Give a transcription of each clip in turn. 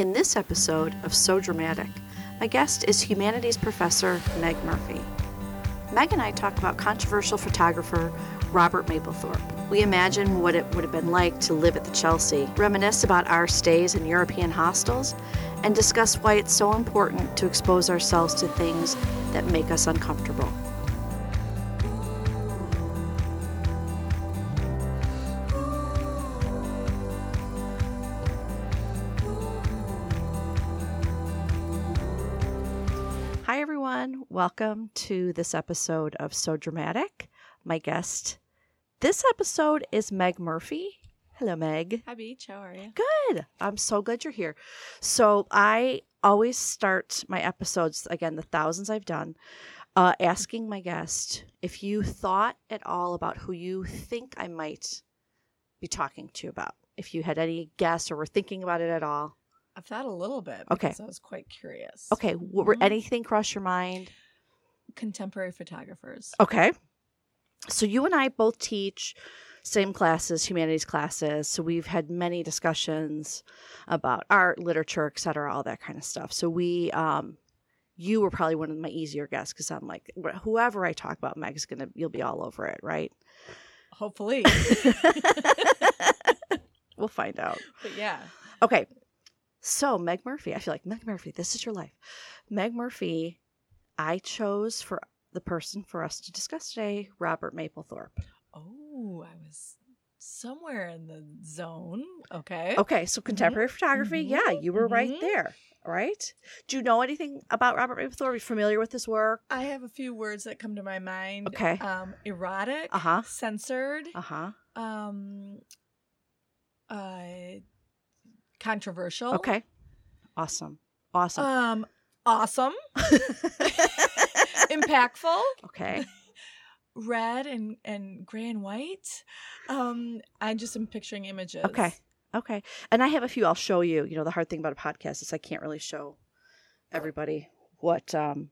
In this episode of So Dramatic, my guest is humanities professor Meg Murphy. Meg and I talk about controversial photographer Robert Mapplethorpe. We imagine what it would have been like to live at the Chelsea, reminisce about our stays in European hostels, and discuss why it's so important to expose ourselves to things that make us uncomfortable. Welcome to this episode of So Dramatic. My guest this episode is Meg Murphy. Hello, Meg. Hi, Beach. How are you? Good. I'm so glad you're here. So, I always start my episodes, again, the thousands I've done, uh, asking my guest if you thought at all about who you think I might be talking to about. If you had any guess or were thinking about it at all. I've thought a little bit Okay. I was quite curious. Okay. What, were anything cross your mind? Contemporary photographers. Okay. So you and I both teach same classes, humanities classes. So we've had many discussions about art, literature, et cetera, all that kind of stuff. So we, um, you were probably one of my easier guests because I'm like, whoever I talk about, Meg's gonna, you'll be all over it, right? Hopefully. we'll find out. but yeah. Okay. So Meg Murphy, I feel like Meg Murphy, this is your life. Meg Murphy, I chose for the person for us to discuss today, Robert Mapplethorpe. Oh, I was somewhere in the zone. Okay. Okay, so contemporary photography, yeah, Mhm, you were right mhm. there, right? Do you know anything about Robert Mapplethorpe? Are you familiar with his work? I have a few words that come to my mind. Okay. Um, erotic. Uh-huh. Censored. Uh huh. Um. Uh. Controversial. Okay, awesome, awesome. Um. Awesome. Impactful. okay, red and and gray and white. Um, I just am picturing images. okay, okay. And I have a few. I'll show you. You know, the hard thing about a podcast is I can't really show everybody what um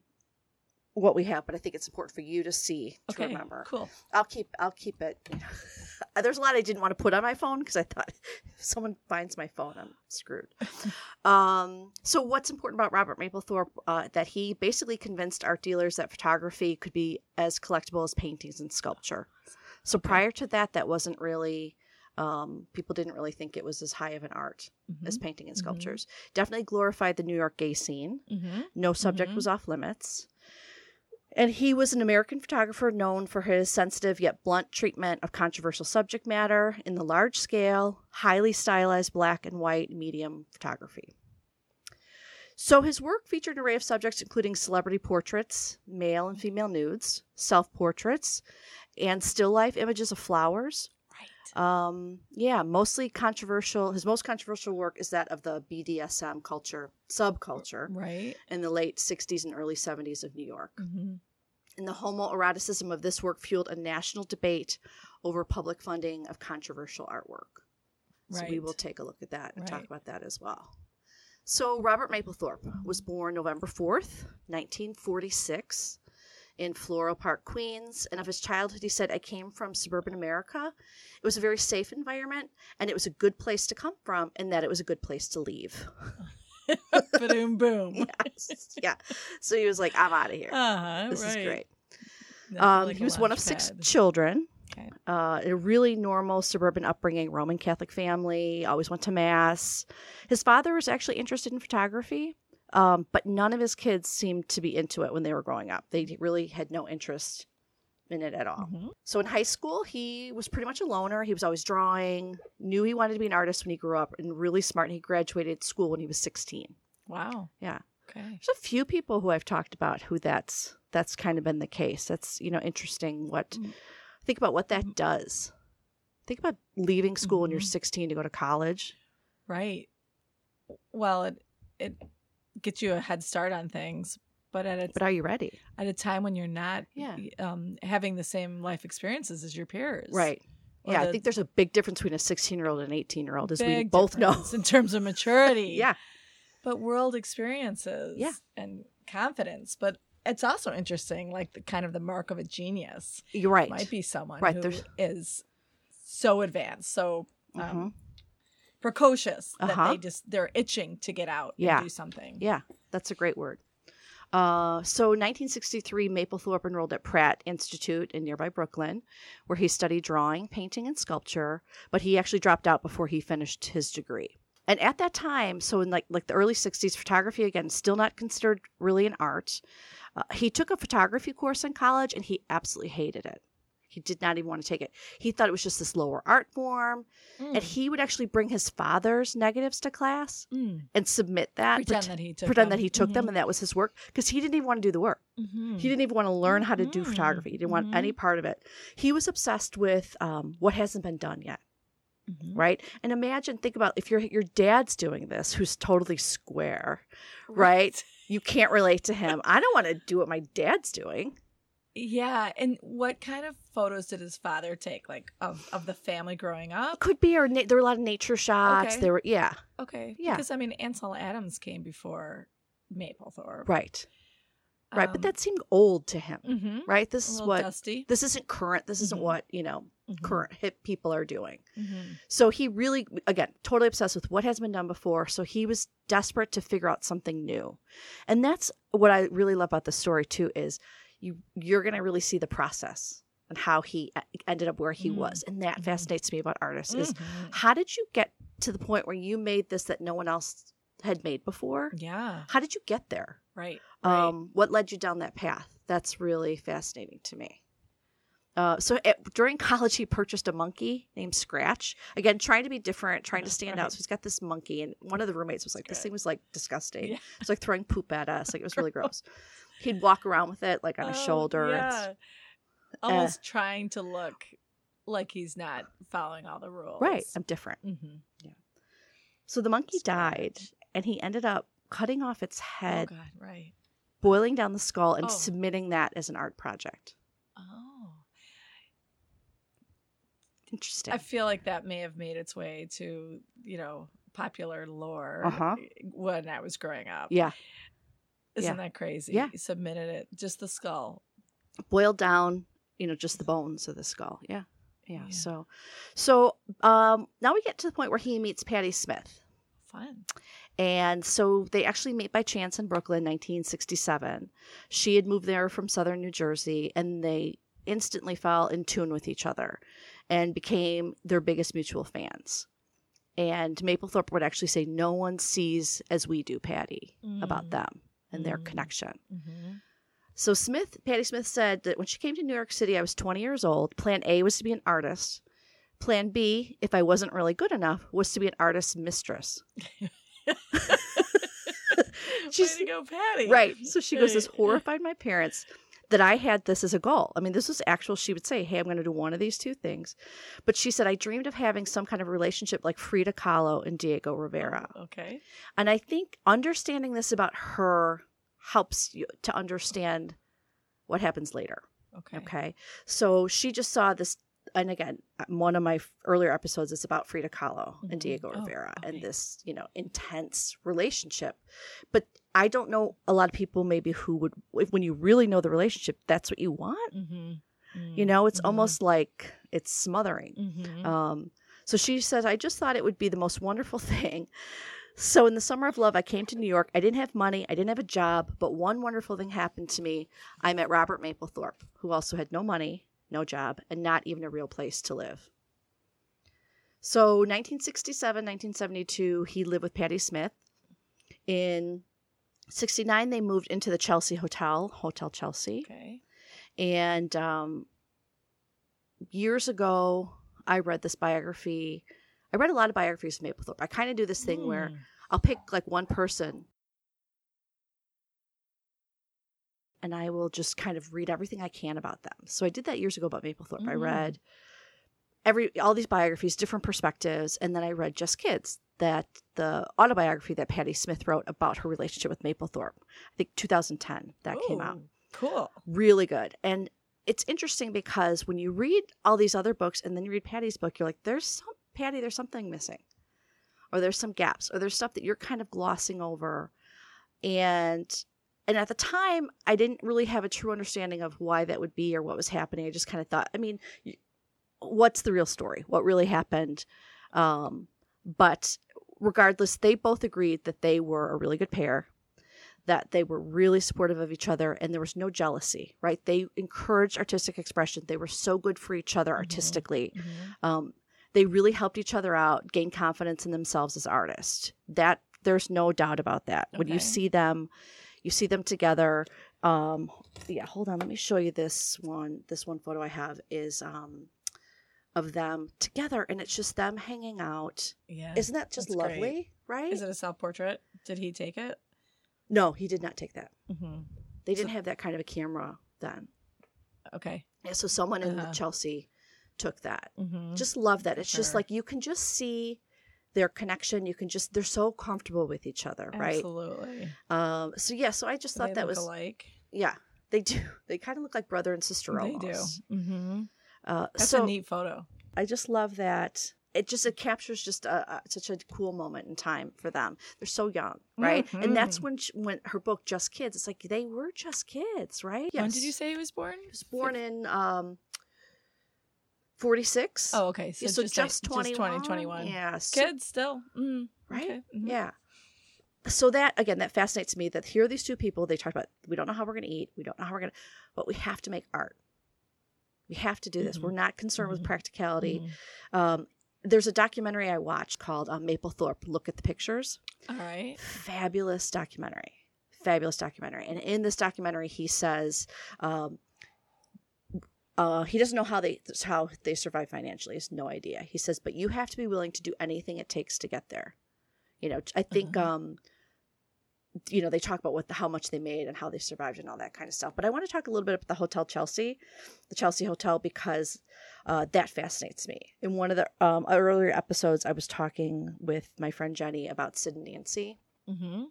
what we have, but I think it's important for you to see to Okay. remember. Cool. I'll keep I'll keep it. You know. There's a lot I didn't want to put on my phone because I thought if someone finds my phone, I'm screwed. um, so what's important about Robert Mapplethorpe? Uh, that he basically convinced art dealers that photography could be as collectible as paintings and sculpture. So prior to that, that wasn't really. Um, people didn't really think it was as high of an art as Mhm. painting and Mhm. sculptures. Definitely glorified the New York gay scene. Mhm. No subject Mhm. was off limits. And he was an American photographer known for his sensitive yet blunt treatment of controversial subject matter in the large scale, highly stylized black and white medium photography. So his work featured an array of subjects including celebrity portraits, male and female nudes, self portraits, and still life images of flowers. Right. Um, yeah, mostly controversial. His most controversial work is that of the BDSM culture, subculture Right. in the late 60s and early 70s of New York. hmm And the homoeroticism of this work fueled a national debate over public funding of controversial artwork. So we will take a look at that and talk about that as well. So Robert Mapplethorpe was born November 4th, 1946 in Floral Park, Queens. And of his childhood, he said, I came from suburban America. It was a very safe environment, and it was a good place to come from, and that it was a good place to leave. boom, boom. Yes. yeah. So he was like, I'm out of here. Uh-huh, this right. is great. Um, like he was one of six pad. children. Okay. Uh, a really normal suburban upbringing, Roman Catholic family, always went to mass. His father was actually interested in photography, um, but none of his kids seemed to be into it when they were growing up. They really had no interest in it at all. Mhm. So in high school, he was pretty much a loner. He was always drawing, knew he wanted to be an artist when he grew up, and really smart. And he graduated school when he was 16. Wow. Yeah. Okay. There's a few people who I've talked about who that's that's kind of been the case. That's you know interesting. What Mm. think about what that Mhm. does. Think about leaving school when you're Mhm. 16 to go to college. Right. Well, it it gets you a head start on things, but at a But are you ready? at a time when you're not Yeah. um, having the same life experiences as your peers. Right. Yeah, I think there's a big difference between a 16 year old and an 18 year old, as we both know. in terms of maturity. yeah. But world experiences Yeah. and confidence. But it's also interesting, like the kind of the mark of a genius You're right. it might be someone Right, who there's- is so advanced, so um, Mhm. Precocious that Uh-huh. they just they're itching to get out Yeah. and do something. Yeah, that's a great word. Uh, so, 1963, Mapplethorpe enrolled at Pratt Institute in nearby Brooklyn, where he studied drawing, painting, and sculpture. But he actually dropped out before he finished his degree. And at that time, so in like like the early 60s, photography again still not considered really an art. Uh, he took a photography course in college, and he absolutely hated it. He did not even want to take it. He thought it was just this lower art form, Mm. and he would actually bring his father's negatives to class Mm. and submit that. pretend pret- that he took pretend them. that he took them and that was his work because he didn't even want to do the work. Mhm. He didn't even want to learn how to do Mhm. photography. He didn't want any part of it. He was obsessed with um, what hasn't been done yet, Mhm. right? And imagine, think about if your your dad's doing this, who's totally square, right? You can't relate to him. I don't want to do what my dad's doing. Yeah, and what kind of photos did his father take, like of of the family growing up? Could be, or na- there were a lot of nature shots. Okay. There were, yeah, Okay, Yeah. because I mean, Ansel Adams came before Mapplethorpe, right, right. but Um, that seemed old to him, mhm, right? This is what dusty. this isn't current. This isn't Mhm. what you know Mhm, current hip people are doing. mhm. So he really, again, totally obsessed with what has been done before. So he was desperate to figure out something new, and that's what I really love about the story too. Is you you're going to really see the process and how he ended up where he Mm. was, and that Mhm. fascinates me about artists. Is Mhm. how did you get to the point where you made this that no one else had made before? Yeah, How did you get there? right. right. Um, what led you down that path? That's really fascinating to me. Uh, so at, during college, he purchased a monkey named Scratch. Again, trying to be different, trying to stand out. So he's got this monkey, and one of the roommates was like, "This thing was like disgusting. Yeah. It's like throwing poop at us. Like it was really gross." He'd walk around with it like on his Oh, shoulder. It's- yeah. Almost trying to look like he's not following all the rules. right. I'm different. Mm-hmm. Yeah. So the monkey died, and he ended up cutting off its Oh head, God, right. boiling down the skull, and Oh. submitting that as an art project. Oh, Interesting. I feel like that may have made its way to you know popular lore Uh-huh. when I was growing up. yeah. Isn't yeah. that crazy? Yeah. He submitted it, just the skull. boiled down, you know, just the bones of the skull. Yeah. Yeah. Yeah. So, so um, now we get to the point where he meets Patti Smith. Fun. And so they actually meet by chance in Brooklyn, 1967. She had moved there from southern New Jersey, and they instantly fell in tune with each other and became their biggest mutual fans. And Mapplethorpe would actually say, No one sees as we do, Patti, about Mm. them and their Mm. connection. Mm-hmm. So Smith, Patti Smith said that when she came to New York City, I was 20 years old. Plan A was to be an artist. Plan B, if I wasn't really good enough, was to be an artist's mistress. She's- Way to go, Patti. Right. So she goes, This horrified my parents that I had this as a goal. I mean, this was actual, she would say, Hey, I'm going to do one of these two things. But she said, I dreamed of having some kind of relationship like Frida Kahlo and Diego Rivera. Okay. And I think understanding this about her helps you to understand what happens later. Okay. Okay. So she just saw this. And again, one of my earlier episodes is about Frida Kahlo Mhm. and Diego Oh, Rivera okay. and this, you know, intense relationship. But I don't know a lot of people maybe who would, if, when you really know the relationship, that's what you want. Mm-hmm. You know, it's almost like it's smothering. Mm-hmm. Um, so she says, I just thought it would be the most wonderful thing. So in the summer of love, I came to New York. I didn't have money, I didn't have a job, but one wonderful thing happened to me. I met Robert Mapplethorpe, who also had no money, no job, and not even a real place to live. So 1967, 1972, he lived with Patti Smith. In 69, they moved into the Chelsea Hotel, Hotel Chelsea. Okay. And um, years ago, I read this biography. I read a lot of biographies of Mapplethorpe. I kind of do this thing where Mm. I'll pick like one person and I will just kind of read everything I can about them. So I did that years ago about Mapplethorpe. I Mhm. read every all these biographies, different perspectives, and then I read Just Kids, that the autobiography that Patti Smith wrote about her relationship with Mapplethorpe. I think 2010 that came out Cool. really good. And it's interesting because when you read all these other books and then you read Patti's book, you're like, there's some Patty, there's something missing. Or there's some gaps, or there's stuff that you're kind of glossing over. And and at the time, I didn't really have a true understanding of why that would be or what was happening. I just kind of thought, I mean, what's the real story? What really happened? Um, but regardless, they both agreed that they were a really good pair, that they were really supportive of each other, and there was no jealousy, right? They encouraged artistic expression. They were so good for each other artistically. Mhm. Um, they really helped each other out, gain confidence in themselves as artists. That there's no doubt about that. When you see them, you see them together. Um, yeah, hold on. Let me show you this one. This one photo I have is um, of them together, and it's just them hanging out. Yeah. Isn't that just That's great. lovely? Right? Is it a self portrait? Did he take it? no, he did not take that. Mm-hmm. They didn't have that kind of a camera then. Okay. Yeah, so someone in Uh-huh. Chelsea took that. Mm-hmm. Just love that. It's just like you can just see their connection. You can just they're so comfortable with each other, right? Absolutely. Um. So yeah. So I just thought they that look was like yeah. They do. They kind of look like brother and sister They do. Mm-hmm. Uh, That's so a neat photo. I just love that. It just it captures just a, a, such a cool moment in time for them. They're so young, right? And that's Mhm. when she, when her book Just Kids. It's like they were just kids, right? When did you say he was born? He was born in um, forty six. Oh, okay. So, Yeah, so just, just, like, 21. just 20, 21. Yeah. so- Kids still. Mm, right? okay, mhm. Yeah. So that again, that fascinates me. That here are these two people. They talk about we don't know how we're going to eat. We don't know how we're going to, but we have to make art. We have to do this. Mhm. We're not concerned Mhm. with practicality. Mhm. Um, there's a documentary I watched called um, Mapplethorpe. Look at the pictures. All right. Fabulous documentary. Fabulous documentary. And in this documentary, he says. Um, uh, he doesn't know how they how they survive financially. He has no idea. He says, but you have to be willing to do anything it takes to get there. You know, I think Uh-huh. um, you know they talk about what the, how much they made and how they survived and all that kind of stuff. But I want to talk a little bit about the Hotel Chelsea, the Chelsea Hotel, because uh, that fascinates me. In one of the um, earlier episodes, I was talking with my friend Jenny about Sid and Nancy Mm-hmm.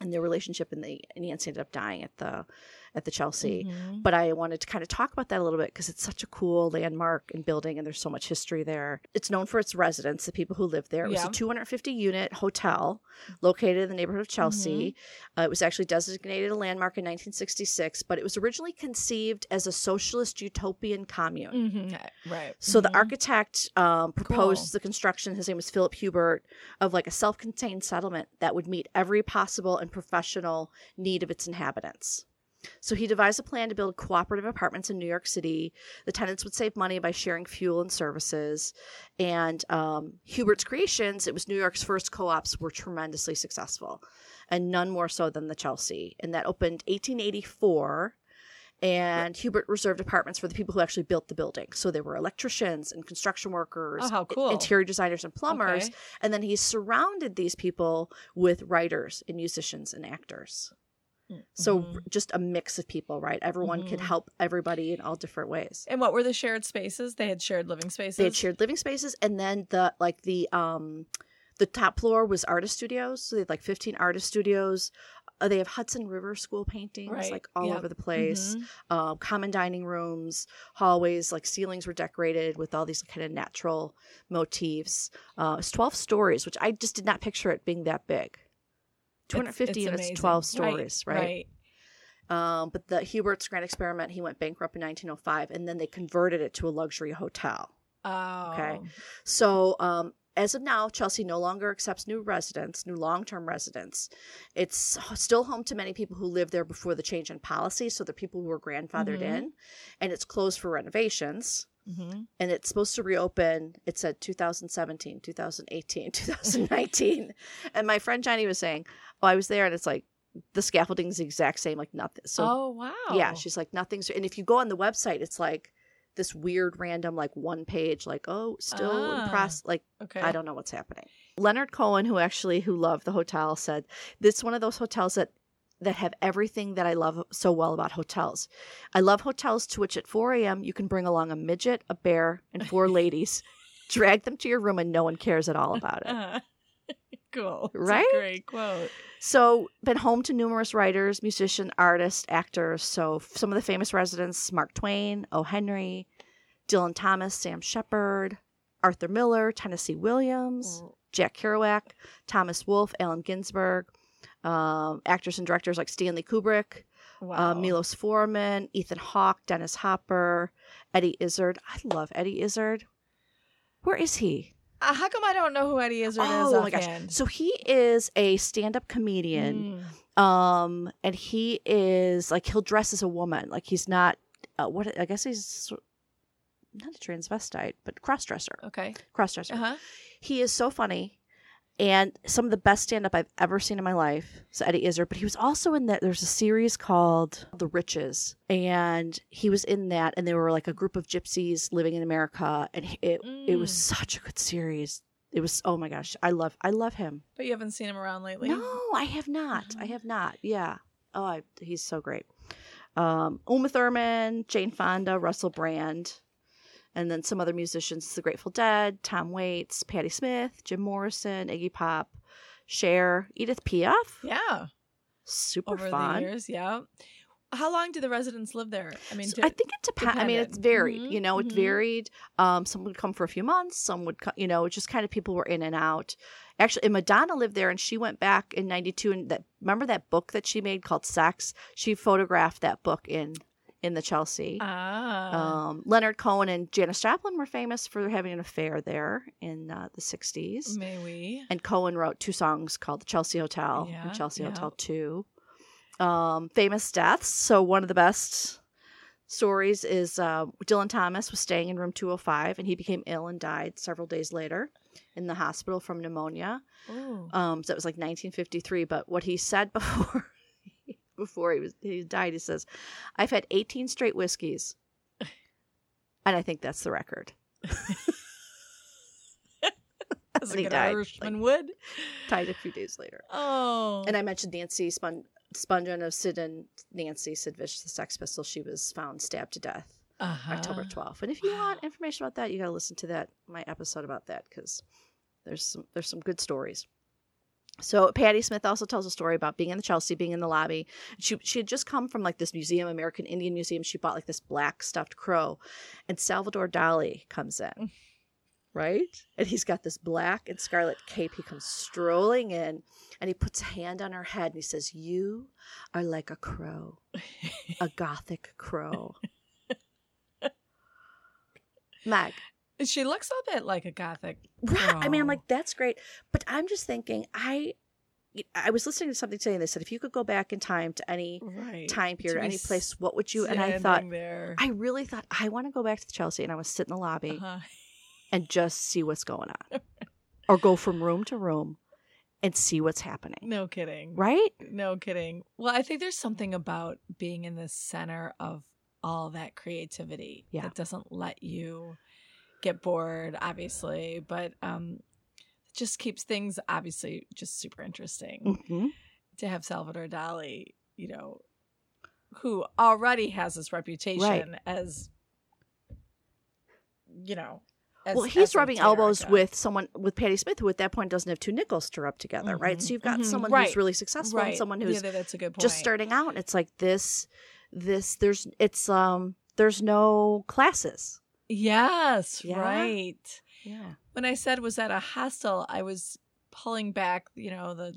and their relationship, and the and Nancy ended up dying at the at the Chelsea. Mhm. But I wanted to kind of talk about that a little bit because it's such a cool landmark and building, and there's so much history there. It's known for its residents, the people who live there. It was a 250 unit hotel located in the neighborhood of Chelsea. Mm-hmm. Uh, it was actually designated a landmark in 1966, but it was originally conceived as a socialist utopian commune. Mhm. Right. So the Mhm. architect um, proposed Cool. the construction. His name was Philip Hubert of like a self-contained settlement that would meet every possible and professional need of its inhabitants. So he devised a plan to build cooperative apartments in New York City. The tenants would save money by sharing fuel and services. And um, Hubert's creations, it was New York's first co-ops, were tremendously successful, and none more so than the Chelsea. And that opened 1884 and Hubert reserved apartments for the people who actually built the building. So there were electricians and construction workers, Oh, cool. interior designers and plumbers, Okay. and then he surrounded these people with writers and musicians and actors. So Mhm. just a mix of people, right? Everyone could Mhm. help everybody in all different ways. And what were the shared spaces? They had shared living spaces. They had shared living spaces, and then the like the um the top floor was artist studios. So they had like fifteen artist studios. Uh, they have Hudson River School paintings Right, like all yep. over the place. Mhm. um, common dining rooms, hallways, like ceilings were decorated with all these kind of natural motifs. Uh, it's 12 stories, which I just did not picture it being that big. 250 It's- it's units, amazing. 12 stories, right? Right. Um, but the Hubert's Grand Experiment, he went bankrupt in 1905, and then they converted it to a luxury hotel. Oh. Okay. So, um, as of now, Chelsea no longer accepts new residents, new long term residents. It's still home to many people who lived there before the change in policy. So, the people who were grandfathered Mhm. in, and it's closed for renovations. Hmm And it's supposed to reopen, it said 2017, 2018, 2019. and my friend Johnny was saying, Oh, I was there, and it's like the scaffolding's the exact same, like nothing. So, oh wow. yeah, she's like, nothing's. And if you go on the website, it's like this weird random like one page like oh still in Ah. process like okay. i don't know what's happening leonard cohen who actually who loved the hotel said this is one of those hotels that that have everything that i love so well about hotels i love hotels to which at 4 a.m you can bring along a midget a bear and four ladies drag them to your room and no one cares at all about it Uh, cool. A Right? great quote. So, been home to numerous writers, musicians, artists, actors. So, some of the famous residents Mark Twain, O. Henry, Dylan Thomas, Sam Shepard, Arthur Miller, Tennessee Williams, Jack Kerouac, Thomas Wolfe, Allen Ginsberg, um, actors and directors like Stanley Kubrick, Wow. uh, Milos Forman, Ethan Hawke, Dennis Hopper, Eddie Izzard. I love Eddie Izzard. Where is he? Uh, how come I don't know who Eddie Izzard is? Oh my gosh! So he is a stand-up comedian. Mm. Um, and he is like he'll dress as a woman. Like he's not uh, what I guess he's not a transvestite, but cross-dresser. Okay. Cross-dresser. Uh huh. He is so funny. And some of the best stand up I've ever seen in my life. So Eddie Izzard, but he was also in that. There's a series called The Riches, and he was in that. And they were like a group of gypsies living in America, and it it was Mm. such a good series. It was oh my gosh, I love I love him. But you haven't seen him around lately. No, I have not. I Mhm. have not. Yeah. Oh, I, he's so great. Um, Uma Thurman, Jane Fonda, Russell Brand, and then some other musicians: The Grateful Dead, Tom Waits, Patti Smith, Jim Morrison, Iggy Pop, Cher, Edith Piaf. Yeah. Super Over fun. the years, yeah. How long do the residents live there? I mean, So do- I think it depends. I mean, it's varied. Mhm, You know, it mhm. varied. Um, some would come for a few months. Some would, co- you know, just kind of people were in and out. Actually, and Madonna lived there, and she went back in '92. And that remember that book that she made called Sex? She photographed that book in in the Chelsea. ah. Um, Leonard Cohen and Janis Joplin were famous for having an affair there in uh, the '60s. May we? And Cohen wrote two songs called The Chelsea Hotel Yeah, and Chelsea yeah. Hotel 2. Um, famous deaths. So, one of the best stories is uh, Dylan Thomas was staying in room 205 and he became ill and died several days later in the hospital from pneumonia. Um, so, it was like 1953. But what he said before. Before he was he died, he says, "I've had 18 straight whiskeys, and I think that's the record." As a he good died, Irishman would. Died a few days later. Oh. And I mentioned Nancy Spun- Spungen of Sid and Nancy Sid Vicious, the Sex Pistol. She was found stabbed to death uh-huh. October 12th. And if you Wow. want information about that, you got to listen to that my episode about that because there's some there's some good stories. So Patti Smith also tells a story about being in the Chelsea, being in the lobby. She she had just come from like this museum, American Indian Museum. She bought like this black stuffed crow, and Salvador Dali comes in, mm. right? And he's got this black and scarlet cape. He comes strolling in, and he puts a hand on her head and he says, "You are like a crow, a gothic crow." Meg, She looks a bit like a gothic. Right. I mean, I'm like, that's great. But I'm just thinking, I I was listening to something today and they said if you could go back in time to any Right. time period, any place, what would you and I thought there. I really thought I want to go back to the Chelsea and I want to sit in the lobby Uh-huh. and just see what's going on. or go from room to room and see what's happening. No kidding. Right? No kidding. Well, I think there's something about being in the center of all that creativity Yeah. that doesn't let you get bored, obviously, but um, it just keeps things obviously just super interesting hmm to have Salvador Dali, you know, who already has this reputation as, you know, as, well, he's rubbing elbows with someone with Patti Smith, who at that point doesn't have two nickels to rub together, right? Mhm, So you've got mhm, someone right, who's really successful and someone who's yeah, that's a good point. just starting out. And it's like this this there's it's um there's no classes Yes, Yeah. right. yeah when I said was at a hostel, I was pulling back, you know, the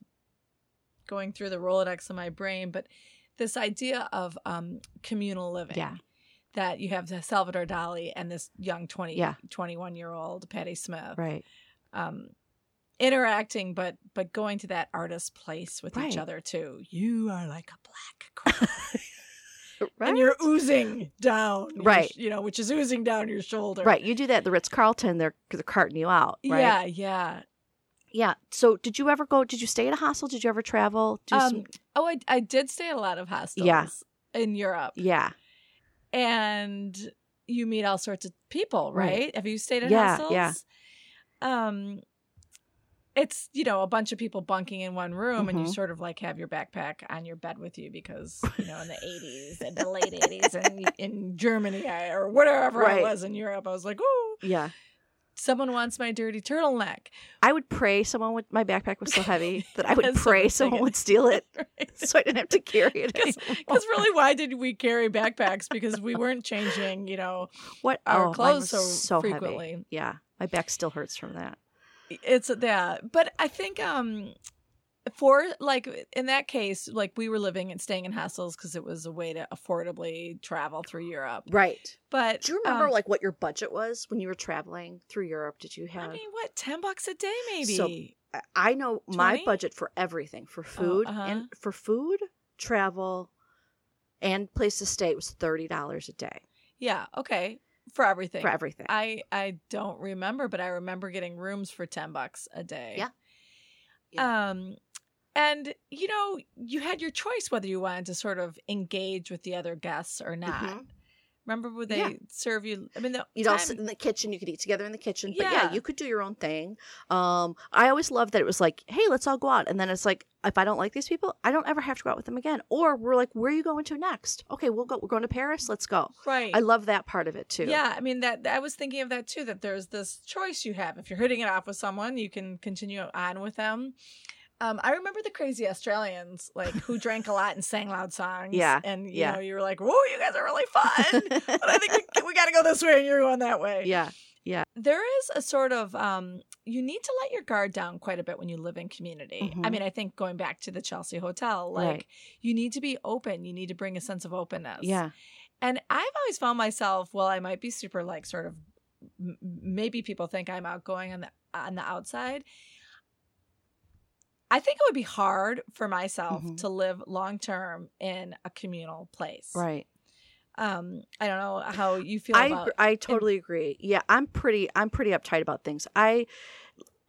going through the Rolodex in my brain, but this idea of um, communal living. Yeah. That you have Salvador Dali and this young 20, Yeah. 21 year old Patti Smith right um, interacting, but but going to that artist place with Right. each other too. You are like a black. right and you're oozing down. Right. sh- you know, which is oozing down your shoulder. right you do that at the ritz-carlton they're they're carting you out right Yeah, yeah. yeah so did you ever go did you stay at a hostel did you ever travel do some Um, oh, I, I did stay at a lot of hostels Yeah. in Europe. yeah And you meet all sorts of people, Right. right? Have you stayed at Yeah, hostels? yeah. Um, it's, you know, a bunch of people bunking in one room and you Mhm. sort of like have your backpack on your bed with you because, you know, in the 80s and the late 80s and in Germany I, or wherever Right. I was in Europe, I was like, oh yeah someone wants my dirty turtleneck. i would pray someone would my backpack was so heavy that i would pray someone would steal it Right. so i didn't have to carry it Because really, why did we carry backpacks? Because we weren't changing, you know, what our oh, clothes so, so heavy. frequently. yeah my back still hurts from that It's that, but I think um, for like in that case, like we were living and staying in hostels because it was a way to affordably travel through Europe. Right. But Do you remember um, like what your budget was when you were traveling through Europe? Did you have I mean, what ten bucks a day, maybe? So, I- know my budget for everything for food uh-huh. and for food, travel, and place to stay was thirty dollars a day yeah, okay, for everything. for everything. I I don't remember, but I remember getting rooms for ten bucks a day. Yeah. Um, and you know, you had your choice whether you wanted to sort of engage with the other guests or not. Mhm. Remember, would they Yeah. serve you? I mean, the You'd all time- sit in the kitchen. You could eat together in the kitchen. But yeah, Yeah. you could do your own thing. Um, I always loved that it was like, hey, let's all go out. And then it's like, if I don't like these people, I don't ever have to go out with them again. Or we're like, where are you going to next? Okay, we'll go. We're going to Paris. Let's go. right. I love that part of it too. Yeah, I mean that I was thinking of that too. That there's this choice you have. If you're hitting it off with someone, you can continue on with them. Um, I remember the crazy Australians, like who drank a lot and sang loud songs. Yeah, and you yeah. know, you were like, "Whoa, you guys are really fun!" but I think we, we got to go this way, and you're going that way. yeah. Yeah. There is a sort of um, you need to let your guard down quite a bit when you live in community. I Mhm. mean, I think going back to the Chelsea Hotel, like Right. you need to be open. You need to bring a sense of openness. Yeah. And I've always found myself, well, I might be super like sort of m- maybe people think I'm outgoing on the on the outside. I think it would be hard for myself Mhm. to live long term in a communal place. Right. Um, I don't know how you feel I about I totally agree. Yeah, I'm pretty I'm pretty uptight about things. I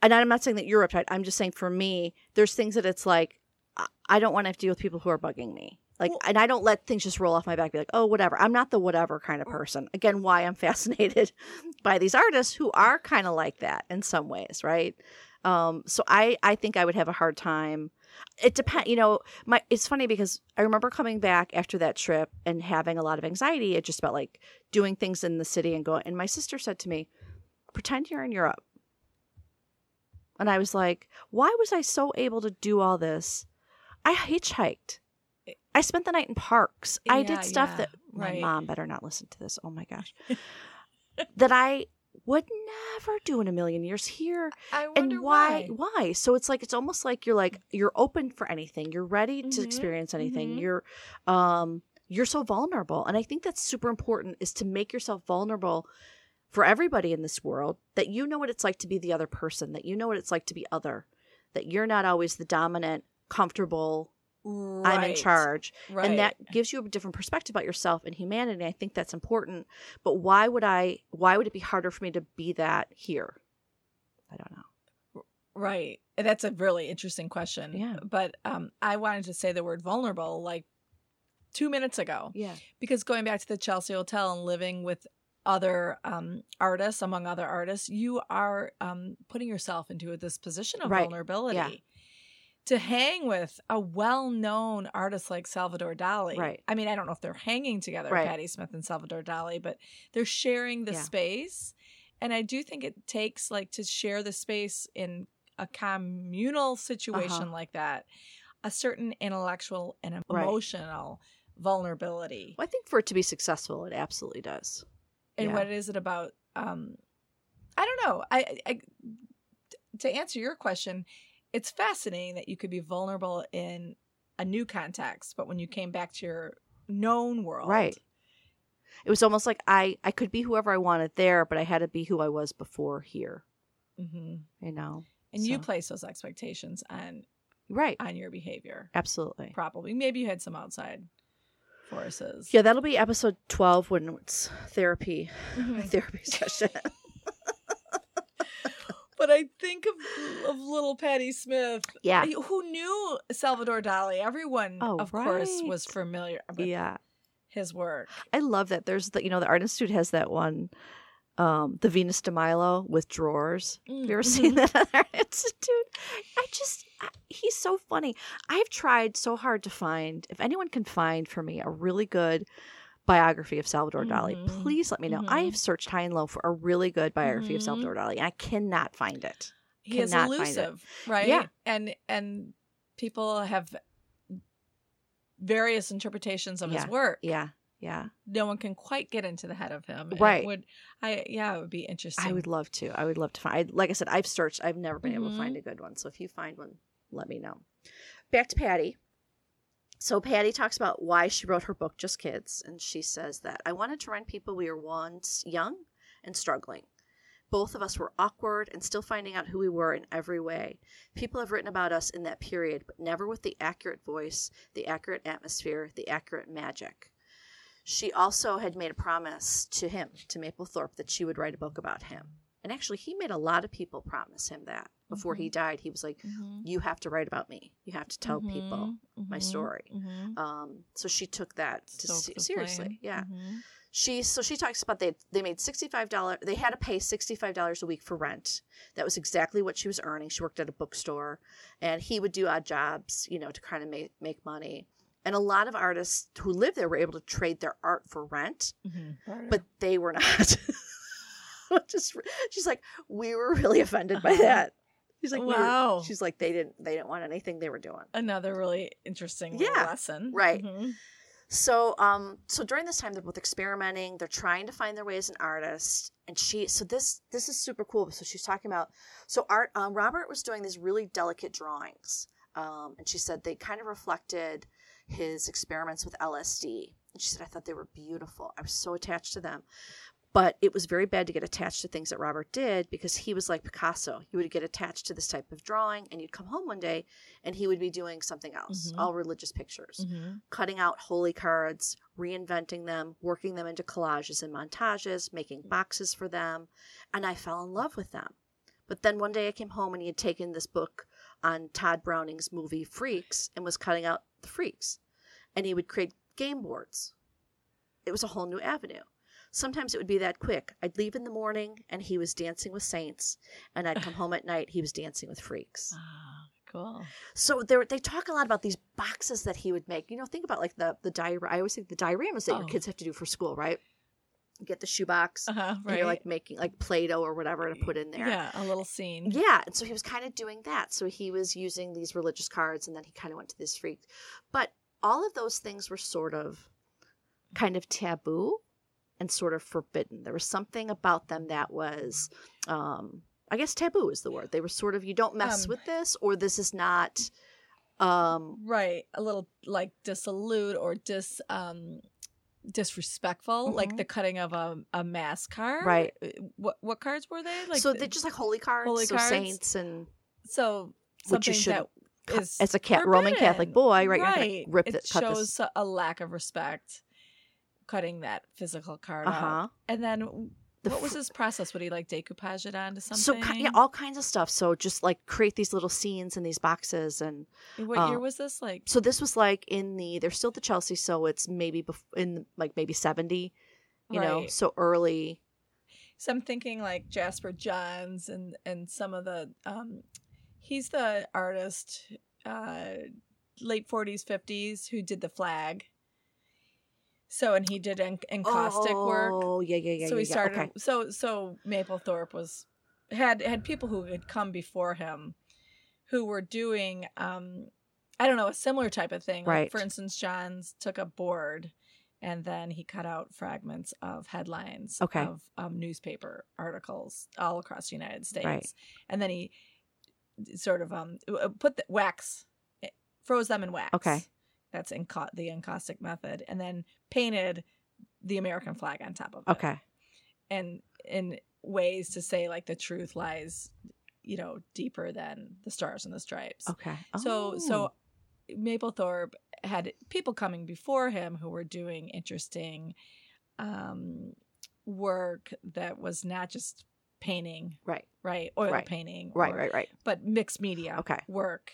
and I'm not saying that you're uptight. I'm just saying for me, there's things that it's like I- I don't want to have to deal with people who are bugging me. Like, Well- and I don't let things just roll off my back. Be like, oh, whatever. I'm not the whatever kind of person. Again, why I'm fascinated by these artists who are kind of like that in some ways, right? Um, so I I think I would have a hard time. It depends, you know. My it's funny because I remember coming back after that trip and having a lot of anxiety. It just about like doing things in the city and going. And my sister said to me, "Pretend you're in Europe." And I was like, "Why was I so able to do all this? I hitchhiked. I spent the night in parks. I did stuff yeah, that my right. mom better not listen to this. Oh my gosh, that I would never do in a million years here." I wonder and why, why so it's like it's almost like you're like you're open for anything you're ready to Mhm, experience anything mhm. you're um you're so vulnerable and i think that's super important is to make yourself vulnerable for everybody in this world that you know what it's like to be the other person that you know what it's like to be other that you're not always the dominant comfortable i'm in charge Right. and that gives you a different perspective about yourself and humanity i think that's important but why would i why would it be harder for me to be that here i don't know Right. That's a really interesting question. Yeah. But um, I wanted to say the word vulnerable like two minutes ago yeah because going back to the Chelsea Hotel and living with other um, artists, among other artists, you are um, putting yourself into this position of Right. vulnerability. Yeah. To hang with a well known artist like Salvador Dali. Right. I mean, I don't know if they're hanging together, Right. Patti Smith and Salvador Dali, but they're sharing the Yeah. space. And I do think it takes like to share the space in a communal situation Uh-huh. like that, a certain intellectual and Right. emotional vulnerability. Well, I think for it to be successful, it absolutely does. And Yeah. what is it about? Um, I don't know. I, I to answer your question, it's fascinating that you could be vulnerable in a new context, but when you came back to your known world, Right. It was almost like I I could be whoever I wanted there, but I had to be who I was before here. Mm-hmm. You know, And you So- place those expectations on right? on your behavior. Absolutely. Probably, maybe you had some outside forces. Yeah, that'll be episode twelve when it's therapy Mhm. therapy session. But I think of of little Patti Smith, yeah, who knew Salvador Dali. Everyone, Oh, of course, was familiar with yeah. his work. I love that. There's the you know the Art Institute has that one, um, the Venus de Milo with drawers. Have you ever seen that at Art Institute? I just I, he's so funny. I've tried so hard to find if anyone can find for me a really good biography of Salvador Dali. Mhm. Please let me know. I Mhm. have searched high and low for a really good biography of Mhm. Salvador Dali, and I cannot find it. He is Cannot it. elusive, right? Yeah. and and people have various interpretations of his work. Yeah, yeah. No one can quite get into the head of him. Right. would I? Yeah, it would be interesting. I would love to. I would love to find. I, like I said, I've searched. I've never been able to find a good one. So if you find one, let me know. back to Patti. So Patti talks about why she wrote her book Just Kids, and she says that I wanted to remind people we were once young and struggling. Both of us were awkward and still finding out who we were in every way. People have written about us in that period, but never with the accurate voice, the accurate atmosphere, the accurate magic. She also had made a promise to him, to Mapplethorpe, that she would write a book about him. And actually, he made a lot of people promise him that before he died. He was like, Mhm. You have to write about me. You have to tell people Mhm, my story. Um, so she took that to se- seriously. Yeah. She so she talks about they they made sixty five dollars. They had to pay sixty five dollars a week for rent. That was exactly what she was earning. She worked at a bookstore, and he would do odd jobs, you know, to kind of make make money. And a lot of artists who lived there were able to trade their art for rent, Mhm. But they were not. Just she's like, we were really offended by Uh-huh. that. She's like, Wow. she's like, they didn't they didn't want anything they were doing. another really interesting Yeah, lesson. right. Mhm. So, um, so during this time, they're both experimenting. They're trying to find their way as an artist. And she, so this, this is super cool. So she's talking about, so art. Um, Robert was doing these really delicate drawings, um, and she said they kind of reflected his experiments with LSD. And she said, I thought they were beautiful. I was so attached to them. But it was very bad to get attached to things that Robert did because he was like Picasso. You would get attached to this type of drawing, and you'd come home one day and he would be doing something else, Mhm. all religious pictures Mhm. cutting out holy cards, reinventing them, working them into collages and montages, making boxes for them, and I fell in love with them. But then one day I came home and he had taken this book on Tod Browning's movie Freaks and was cutting out the freaks. And he would create game boards. It was a whole new avenue. Sometimes it would be that quick. I'd leave in the morning and he was dancing with saints, and I'd come home at night, he was dancing with freaks. Ah, cool. So there, they talk a lot about these boxes that he would make. You know, think about like the the diorama. I always think the dioramas that your Oh. kids have to do for school, right? You get the shoebox, Uh-huh, right. you're like making like Play-Doh or whatever to put in there. Yeah, a little scene. Yeah, and so he was kind of doing that. So he was using these religious cards, and then he kind of went to this freak. But all of those things were sort of kind of taboo and sort of forbidden. There was something about them that was, um, I guess, taboo is the word. They were sort of you don't mess Um, with this, or this is not. Um, Right. A little like dissolute or dis um disrespectful, like Mhm. the cutting of a, a mass card. Right. Uh, What what cards were they? Like so the- they just like holy cards, Holy so cards? saints and so which you should as a cat Roman Catholic boy, right? You're gonna Right. rip it cut shows this. a lack of respect cutting that physical card Uh out. And then The what was his process? Would he like decoupage it onto So something? So yeah, all kinds of stuff. So just like create these little scenes in these boxes, and what uh, year was this? Like so this was like in the they're still at the Chelsea, so it's maybe bef- in like maybe seventy, you know, so early. So I'm thinking like Jasper Johns and and some of the um he's the artist uh late 40s 50s who did the flag. So and he did en- encaustic work. Oh yeah, yeah, yeah. so yeah, he yeah. started Okay. so so Mapplethorpe was had had people who had come before him who were doing um I don't know a similar type of thing. Like, Right. for instance, Johns took a board and then he cut out fragments of headlines Okay. of um, newspaper articles all across the United States, Right. and then he sort of um uh, put the wax eh, froze them in wax. Okay. That's enca- the encaustic method, and then painted the American flag on top of it Okay. and in ways to say like the truth lies you know deeper than the stars and the stripes Okay. so Oh. so mapplethorpe had people coming before him who were doing interesting um work that was not just painting right, right oil Right. painting right, or- right, right. but mixed media Okay. work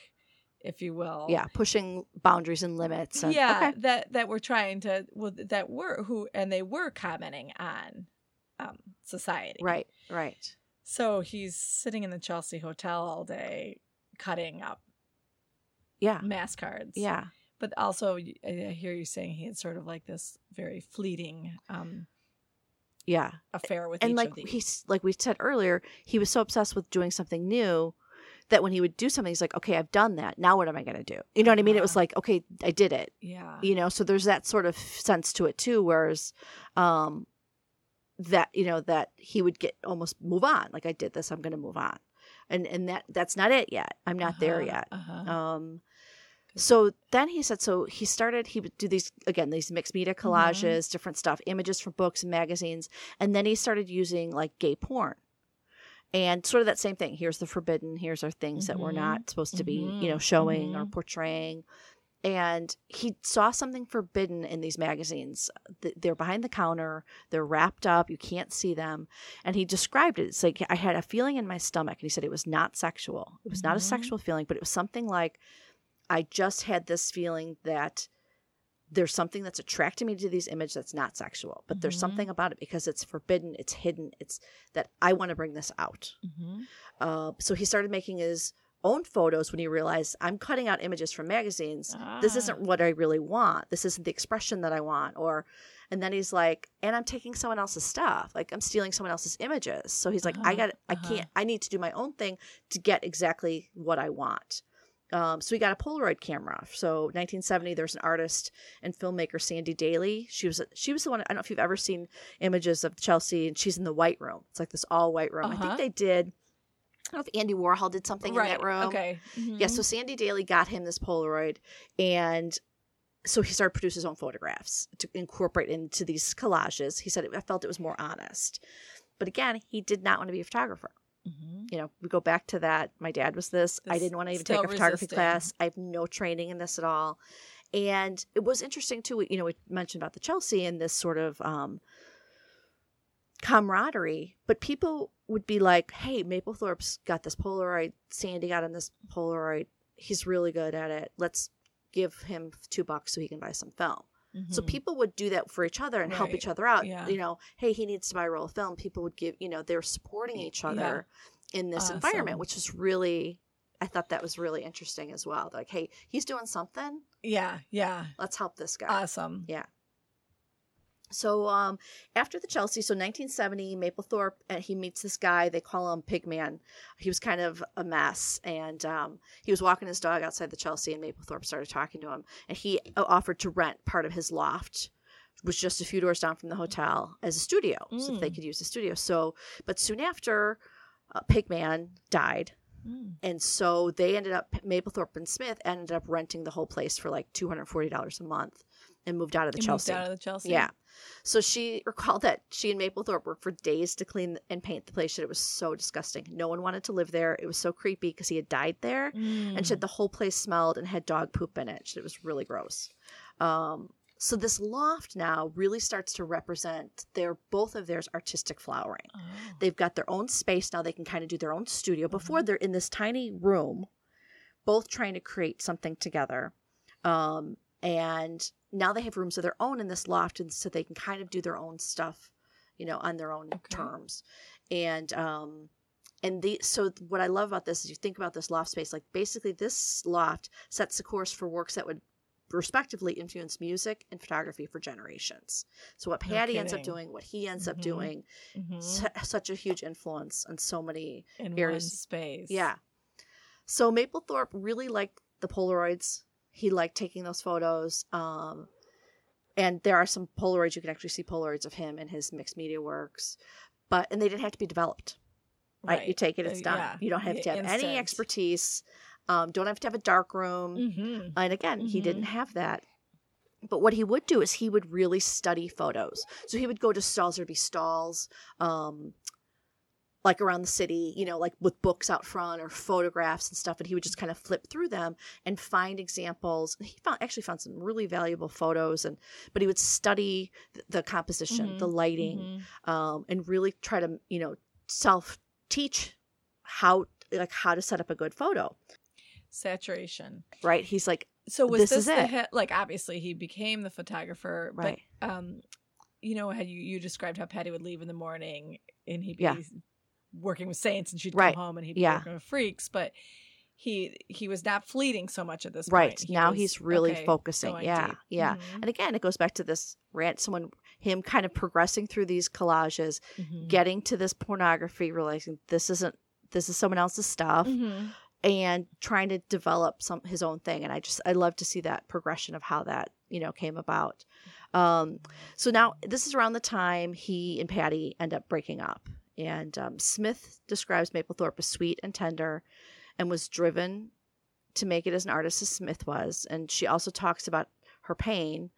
if you will Yeah, pushing boundaries and limits. And, yeah Okay. that that were trying to well that were who and they were commenting on um society Right. Right. so he's sitting in the chelsea hotel all day cutting up Yeah. mass cards Yeah. but also I hear you saying he had sort of like this very fleeting um Yeah. affair with and each like of these he's like we said earlier he was so obsessed with doing something new that when he would do something he's like okay i've done that. Now what am i going to do? You know what i mean? It was like okay i did it. Yeah. You know so there's that sort of sense to it too whereas um that you know that he would get almost move on like i did this i'm going to move on. And and that that's not it yet. I'm not there Uh-huh, yet. uh-huh. um So then he said, so he started, he would do these, again, these mixed media Mm-hmm. collages, different stuff, images from books and magazines. And then he started using like gay porn. And sort of that same thing. Here's the forbidden, here's our things that we're Mhm. not supposed to be, you know, Mhm. showing or Mhm. portraying. And he saw something forbidden in these magazines. They're behind the counter, they're wrapped up, you can't see them. And he described it. It's like, I had a feeling in my stomach. And he said it was not sexual. It was not a Mhm. sexual feeling, but it was something like, I just had this feeling that there's something that's attracting me to these images that's not sexual, but there's Mhm. something about it because it's forbidden, it's hidden, it's that I want to bring this out. Mm-hmm. Uh, so he started making his own photos when he realized I'm cutting out images from magazines. This Ah. isn't what I really want. This isn't the expression that I want. Or, and then he's like, and I'm taking someone else's stuff. Like I'm stealing someone else's images. So he's like, I Uh-huh, got, I uh-huh. can't, I need to do my own thing to get exactly what I want. Um, so he got a Polaroid camera. So 1970, there's an artist and filmmaker Sandy Daley. She was she was the one. I don't know if you've ever seen images of Chelsea, and she's in the white room. It's like this all white room. I Uh-huh. think they did. I don't know if Andy Warhol did something right. in that room. Okay. Yeah, so Sandy Daley got him this Polaroid, and so he started producing his own photographs to incorporate into these collages. He said, I felt it was more honest. But again, he did not want to be a photographer. Mm-hmm. You know, we go back to that. My dad was this. I didn't want to even take a photography resisting. class. I have no training in this at all. And it was interesting too. You know, we mentioned about the Chelsea and this sort of um, camaraderie, but people would be like, "Hey, Mapplethorpe's got this Polaroid. Sandy got him this Polaroid. He's really good at it. Let's give him two bucks so he can buy some film." So people would do that for each other and help Mm-hmm. Each other out. Yeah. You know, hey, he needs to buy a roll of film. People would give, you know, they're supporting each other in this environment, which is really, I thought that was really interesting as well. Like, hey, he's doing something. Yeah. Yeah. Let's help this guy. Awesome. Yeah. So um, after the Chelsea, so 1970, Mapplethorpe, and he meets this guy. They call him Pigman. He was kind of a mess, and um, he was walking his dog outside the Chelsea, and Mapplethorpe started talking to him, and he uh, offered to rent part of his loft, which was just a few doors down from the hotel, as a studio, so that they Mm. could use the studio. So, but soon after, uh, Pigman died, Mm. and so they ended up Mapplethorpe and Smith ended up renting the whole place for like two hundred forty dollars a month, and moved out of the He Chelsea. moved out of the Chelsea. Yeah. So she recalled that she and Mapplethorpe worked for days to clean and paint the place. She said it was so disgusting. No one wanted to live there. It was so creepy because he had died there. And she said the whole place smelled and had dog poop in it. She said it was really gross. Um, so this loft now really starts to represent their both of theirs artistic flowering. Oh. They've got their own space now. They can kind of do their own studio. Before they're in this tiny room, both trying to create something together. Um, and now they have rooms of their own in this loft, and so they can kind of do their own stuff, you know, on their own Okay. terms. And um, and the so what I love about this is you think about this loft space, like basically this loft sets the course for works that would respectively influence music and photography for generations. So what No Patti ends up doing, what he ends up Mhm. doing, Mhm. su- such a huge influence on so many in one areas- space. yeah. So Mapplethorpe really liked the Polaroids. He liked taking those photos. Um, and there are some Polaroids you can actually see Polaroids of him in his mixed media works, but and they didn't have to be developed. Right, you take it, it's Uh, done. yeah. You don't have to have any expertise. Um, don't have to have a dark room. Mhm. And again, he Mhm. didn't have that. But what he would do is he would really study photos. So he would go to stalls, there'd be stalls, um, like around the city, you know, like with books out front or photographs and stuff. And he would just kind of flip through them and find examples. He found actually found some really valuable photos and but he would study the composition, the Mhm. lighting, Mhm. um, and really try to, you know, self teach how like how to set up a good photo. Saturation. Right. He's like, So was This this, is the it. Like obviously he became the photographer, right. but um, you know how you you described how Patti would leave in the morning and he'd be Yeah. Working with saints and she'd Right. come home and he'd be Yeah. working with freaks, but he he was not fleeting so much at this right point. He now was- he's really okay, focusing yeah deep. yeah Mhm. and again it goes back to this rant someone him kind of progressing through these collages Mhm. getting to this pornography realizing this isn't this is someone else's stuff Mhm. and trying to develop some his own thing and i just i love to see that progression of how that you know came about um so now this is around the time he and patti end up breaking up and um, smith describes mapplethorpe as sweet and tender and was driven to make it as an artist as Smith was. And she also talks about her pain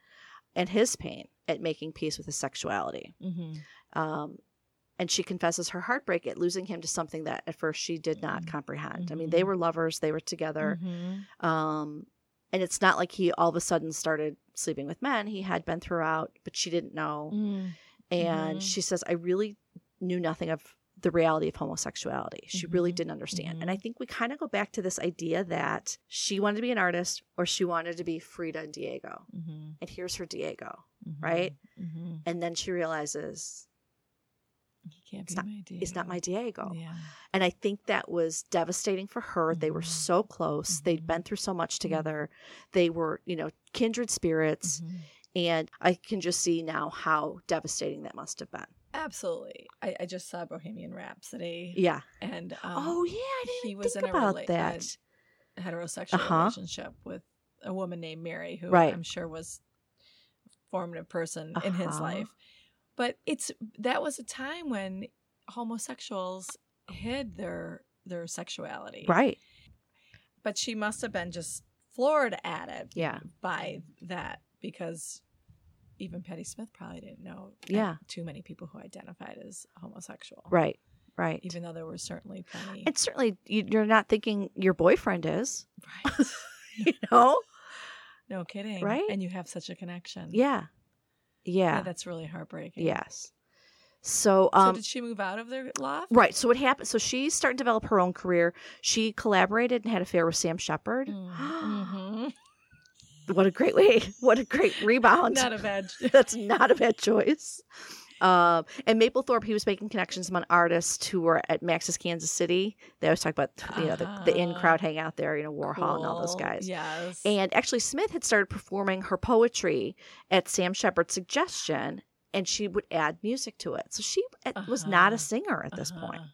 and his pain at making peace with his sexuality. Mm-hmm. Um, and she confesses her heartbreak at losing him to something that at first she did not Mm. comprehend. I mean, they were lovers, they were together. Mm-hmm. Um, and it's not like he all of a sudden started sleeping with men. He had been throughout, but she didn't know. Mm-hmm. And she says, I really knew nothing of the reality of homosexuality. She really Mhm. didn't understand. Mhm. And I think we kind of go back to this idea that she wanted to be an artist or she wanted to be Frida and Diego. Mm-hmm. And here's her Diego. Right? Mm-hmm. And then she realizes He can't It's be not- my Diego. it's not my Diego. Yeah. And I think that was devastating for her. They were Mhm. so close. They'd Mhm. been through so much together. They were, you know, kindred spirits. Mhm. And I can just see now how devastating that must have been. Absolutely. I, I just saw Bohemian Rhapsody, Yeah. and um, oh, yeah. I didn't he was think in a about rela- that. a heterosexual Uh-huh. relationship with a woman named Mary, who Right. I'm sure was a formative person in his Uh-huh. life. But it's that was a time when homosexuals hid their their sexuality. right. But she must have been just floored at it Yeah. by that because even Patti Smith probably didn't know Yeah. too many people who identified as homosexual. Right. Right. Even though there were certainly plenty. and certainly you- you're not thinking your boyfriend is, right. you know? No kidding. Right? And you have such a connection. Yeah. Yeah, Yeah. that's really heartbreaking. yes. So, So um, did she move out of their loft? right. So what happened? So she started to develop her own career. She collaborated and had an affair with Sam Shepard. Mm-hmm. What a great way! What a great rebound! Not a bad. That's not a bad choice. Um, and Mapplethorpe, he was making connections among artists who were at Max's Kansas City. They always talk about you know the, the in Uh-huh. crowd hang out there, you know Warhol and all those guys. Yes. And actually, Smith had started performing her poetry at Sam Shepard's suggestion, and she would add music to it. So she uh, was not Uh-huh. a singer at this point. Uh-huh.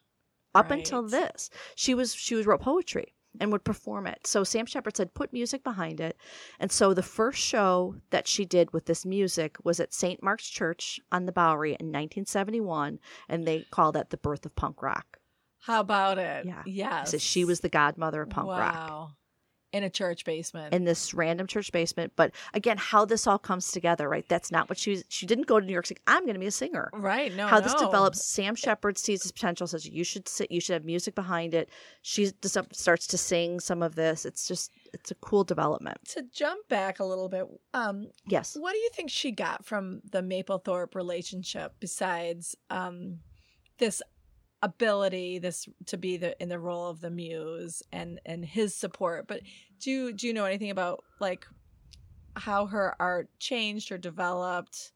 Up until this, she was she was wrote poetry and would perform it. So Sam Shepard said, put music behind it. And so the first show that she did with this music was at St. Mark's Church on the Bowery in 1971, and they called that the birth of punk rock. How about it? Yeah. Yes. So she was the godmother of punk rock. In a church basement. in this random church basement. But again, how this all comes together, right? That's not what she was. She didn't go to New York City. I'm going to be a singer. right. No. how this develops, Sam Shepard sees this potential, says you should sit, you should have music behind it. She just starts to sing some of this. It's just, it's a cool development. To jump back a little bit, um, Yes. what do you think she got from the Mapplethorpe relationship besides um, this ability, this to be the in the role of the muse and and his support? But do you, do you know anything about like how her art changed or developed?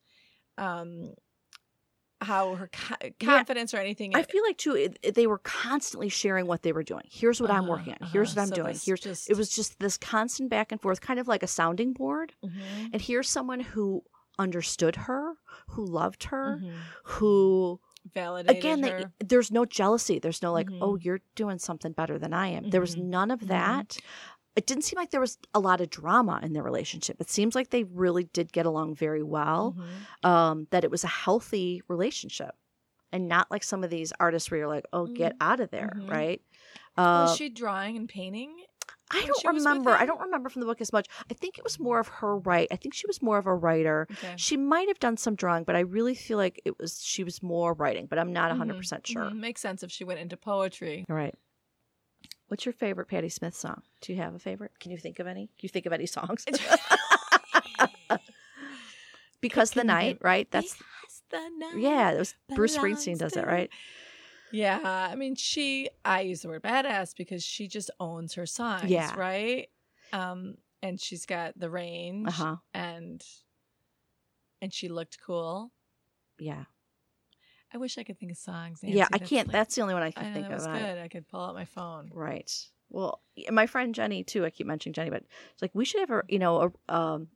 Um, how her co- confidence or anything? I feel like too, it, they were constantly sharing what they were doing. Here's what I'm Uh-huh, working on. Here's uh-huh. what I'm So doing. Here's just- it was just this constant back and forth, kind of like a sounding board. Mhm, And here's someone who understood her, who loved her, mhm. who validated again they, there's no jealousy there's no like Mhm. oh you're doing something better than i am there was Mhm. none of Mhm. that it didn't seem like there was a lot of drama in their relationship it seems like they really did get along very well Mhm. um that it was a healthy relationship and not like some of these artists where you're like oh get out of there right uh, was she drawing and painting? I don't she was with remember. I don't remember from the book as much. I think it was more of her right. I think she was more of a writer. Okay. She might have done some drawing, but I really feel like it was she was more writing. But I'm not 100 percent sure. Mhm. Makes sense if she went into poetry. All right. What's your favorite Patti Smith song? Do you have a favorite? Can you think of any? Can you think of any songs? because the night, right? That's Because the night yeah. It was Bruce Springsteen does that, right? Yeah, I mean, she. I use the word badass because she just owns her songs. Yeah. right. Um, and she's got the range, Uh huh. and and she looked cool. Yeah. I wish I could think of songs. yeah. I That's can't. like- that's the only one I I can know think that was of. good. I could pull out my phone. Right. Well, my friend Jenny too. I keep mentioning Jenny, but it's like we should have a you know a um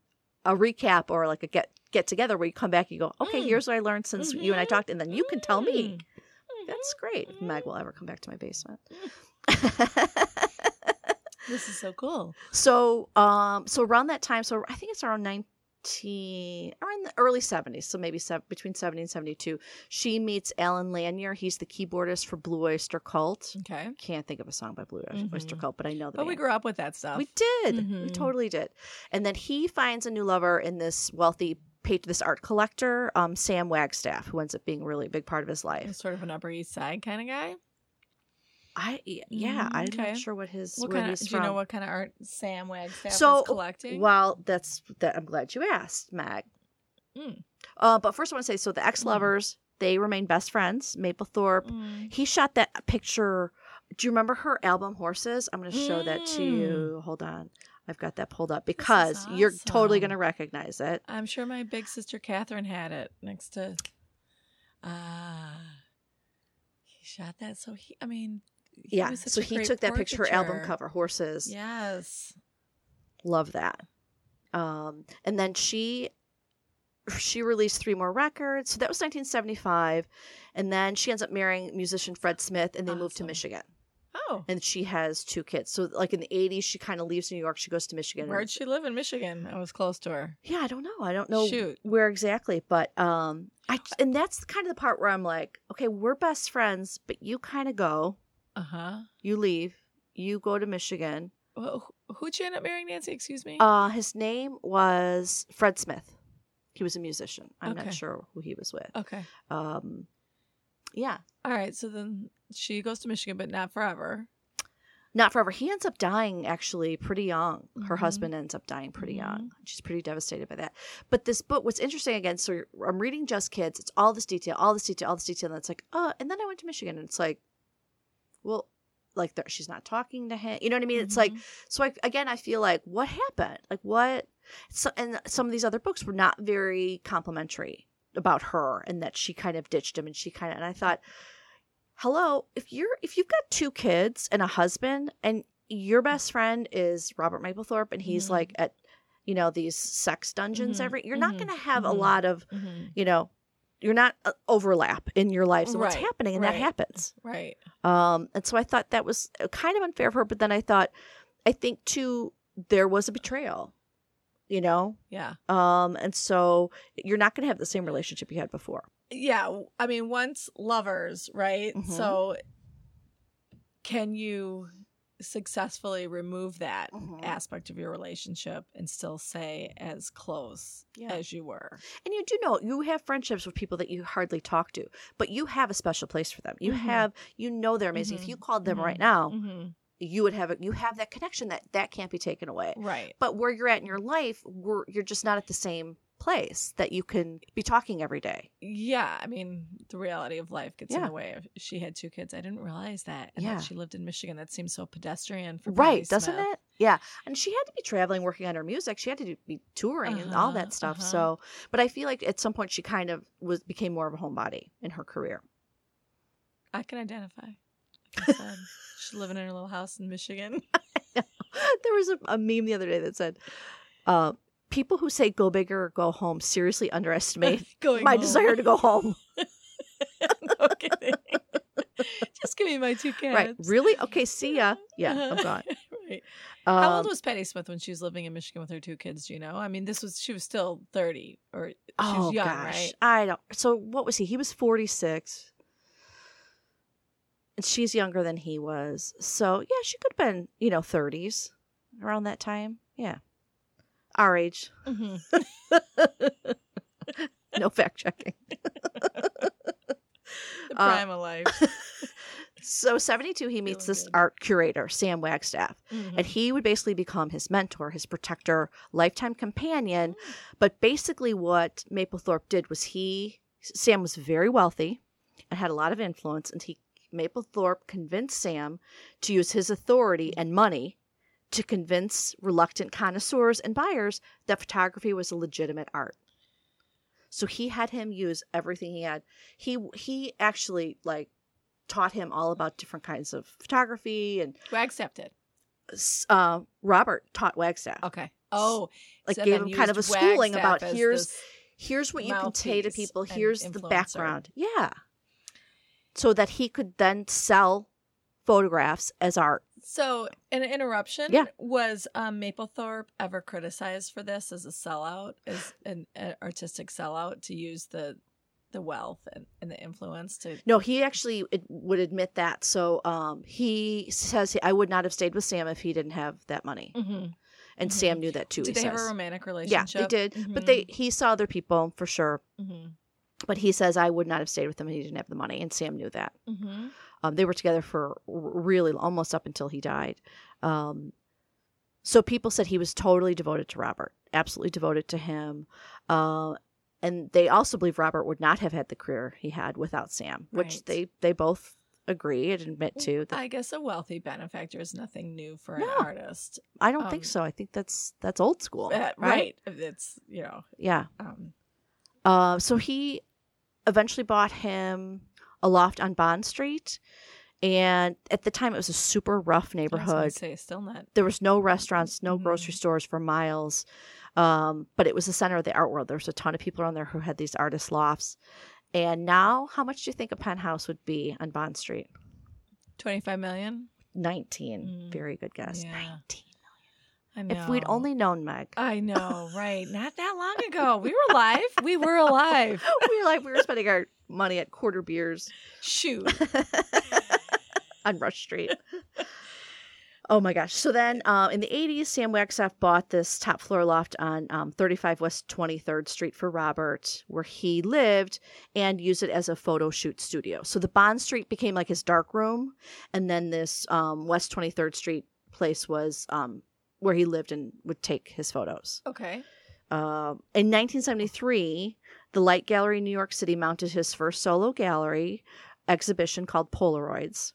a recap or like a get get together where you come back. And you go, okay, Mm. here's what I learned since you and I Mhm. talked, and then you can tell me. That's great. If. Meg will ever come back to my basement. This is so cool. so, um, so around that time, so I think it's around 19 or in the early 70s so maybe sev- between 70 and 72 she meets allen lanier he's the keyboardist for blue oyster cult Okay. can't think of a song by blue oyster Mhm. cult but i know that But we grew up with that stuff. we did we Mhm. totally did and then he finds a new lover in this wealthy pa- this art collector um, sam wagstaff who ends up being really a big part of his life Sort of an Upper East Side kind of guy. I yeah Mm, i'm okay. not sure what his What kind of? Do you know what kind of art Sam Wagstaff So, is collecting? Well, that's that. I'm glad you asked, Mag. Mm. Uh, but first, I want to say so the ex lovers they remain best friends. Mapplethorpe. Mm. He shot that picture. Do you remember her album Horses? I'm going to show that to Mm. you. Hold on, I've got that pulled up because is you're totally going to recognize it. I'm sure my big sister Catherine had it next to. Ah, he shot that. So he, I mean, he yeah, so he took that picture, her album cover, Horses. Yes. Love that. Um, and then she she released three more records. So that was 1975, and then she ends up marrying musician Fred Smith, and they moved to Michigan. Oh, And she has two kids. So like in the 80s, she kind of leaves New York. She goes to Michigan. where'd she live in Michigan? I was close to her. Yeah, I don't know. I don't know Shoot. where exactly, but um, I and that's kind of the part where I'm like, okay, we're best friends, but you kind of go, Uh huh. you leave, you go to Michigan. Well, who- who'd you end up marrying, Nancy? Excuse me. Uh, his name was Fred Smith. He was a musician. I'm Okay. not sure who he was with. okay. Um, yeah, All right. So then she goes to Michigan, but not forever. not forever. He ends up dying actually pretty young. Her Mhm. husband ends up dying pretty Mhm. young. She's pretty devastated by that. But this book, what's interesting again, so I'm reading Just Kids. It's all this detail, all this detail, all this detail, and it's like, oh, and then I went to Michigan, and it's like, well, like she's not talking to him. You know what I mean? It's like Mhm. so. I, again, I feel like what happened? Like what? So, and some of these other books were not very complimentary about her, and that she kind of ditched him, and she kind of. And I thought, hello, if you're if you've got two kids and a husband, and your best friend is Robert Mapplethorpe, and he's Mhm. like at, you know, these sex dungeons Mhm. every. You're not Mhm. going to have a Mhm. lot of, Mhm. you know. You're not uh, overlap in your lives and what's happening, and that happens. Right. Um, and so I thought that was uh, kind of unfair for her. But then I thought, I think too, there was a betrayal, you know. Yeah. Um, and so you're not going to have the same relationship you had before. Yeah. I mean, once lovers, right? Mhm. So can you successfully remove that Mhm. aspect of your relationship and still say as close Yeah. as you were? And you do know you have friendships with people that you hardly talk to, but you have a special place for them. You Mhm. have, you know, they're amazing. If Mhm. you called them right now, hmm you would have a, you have that connection that that can't be taken away. Right. But where you're at in your life, we're, you're just not at the same place that you can be talking every day. Yeah. I mean, the reality of life gets in the way. Of, she had two kids. I didn't realize that. And Yeah. that she lived in Michigan. That seems so pedestrian for right Patti doesn't Smith. it yeah and she had to be traveling working on her music she had to do, be touring and all Uh-huh, that stuff uh-huh. so but i feel like at some point she kind of was became more of a homebody in her career I can identify. Like I she's living in her little house in Michigan. there was a, a meme the other day that said uh, people who say go big or go home seriously underestimate my home. desire to go home no kidding. Just give me my two cats. right really okay see ya yeah i'm gone right. um, How old was Patti Smith when she was living in Michigan with her two kids? Do you know? I mean, this was she was still thirty, or she oh was young, gosh right? i don't so what was he he was 46 and she's younger than he was so yeah she could have been you know 30s around that time yeah our age Mhm. no fact checking The Uh, prime of life. so 72 he meets Feeling this good. art curator sam wagstaff Mhm. and he would basically become his mentor his protector lifetime companion but basically what mapplethorpe did was he sam was very wealthy and had a lot of influence and he mapplethorpe convinced sam to use his authority and money to convince reluctant connoisseurs and buyers that photography was a legitimate art so he had him use everything he had he he actually like taught him all about different kinds of photography and Wagstaff did. uh, Robert taught Wagstaff. Okay. Oh, Like so gave him kind of a schooling Wagstaff about here's here's what you can say to people. Here's the background. Yeah. So that he could then sell photographs as art So, an interruption. Yeah. Was um, Mapplethorpe ever criticized for this as a sellout, as an, an artistic sellout to use the the wealth and, and the influence to? No, he actually would admit that. So um, he says, I would not have stayed with Sam if he didn't have that money. Mhm. And Mhm. Sam knew that too. Did he they have a says. romantic Yeah, they did. But they he saw other people for sure. hmm But he says, I would not have stayed with him if he didn't have the money. And Sam knew that. Um, they were together for really almost up until he died. Um, so people said he was totally devoted to Robert, absolutely devoted to him. Uh, and they also believe Robert would not have had the career he had without Sam, which Right. they they both agree and admit to. That, I guess a wealthy benefactor is nothing new for No. an artist. I don't think um, so. I think that's that's old school, Uh, right? right. It's you know. Yeah. Um, Uh, so he eventually bought him a loft on Bond Street, and at the time it was a super rough I neighborhood. say still not. there was no restaurants, no Mhm. grocery stores for miles. Um, but it was the center of the art world. There was a ton of people around there who had these artist lofts. And now, how much do you think a penthouse would be on Bond Street? Twenty five million. 19. Mm. Very good guess. Yeah. 19. I know. If we'd only known, Meg. I know, right? Not that long ago. We were alive. We were alive. we were like, we were spending our money at quarter beers Shoot. on Rush Street. Oh my gosh. So then uh, in the 80s, Sam Wagstaff bought this top floor loft on um, 35 West 23rd Street for Robert, where he lived, and used it as a photo shoot studio. So the Bond Street became like his dark room, and then this um, West 23rd Street place was um, where he lived and would take his photos. Okay. Um, in 1973, the Light Gallery in New York City mounted his first solo gallery exhibition called Polaroids.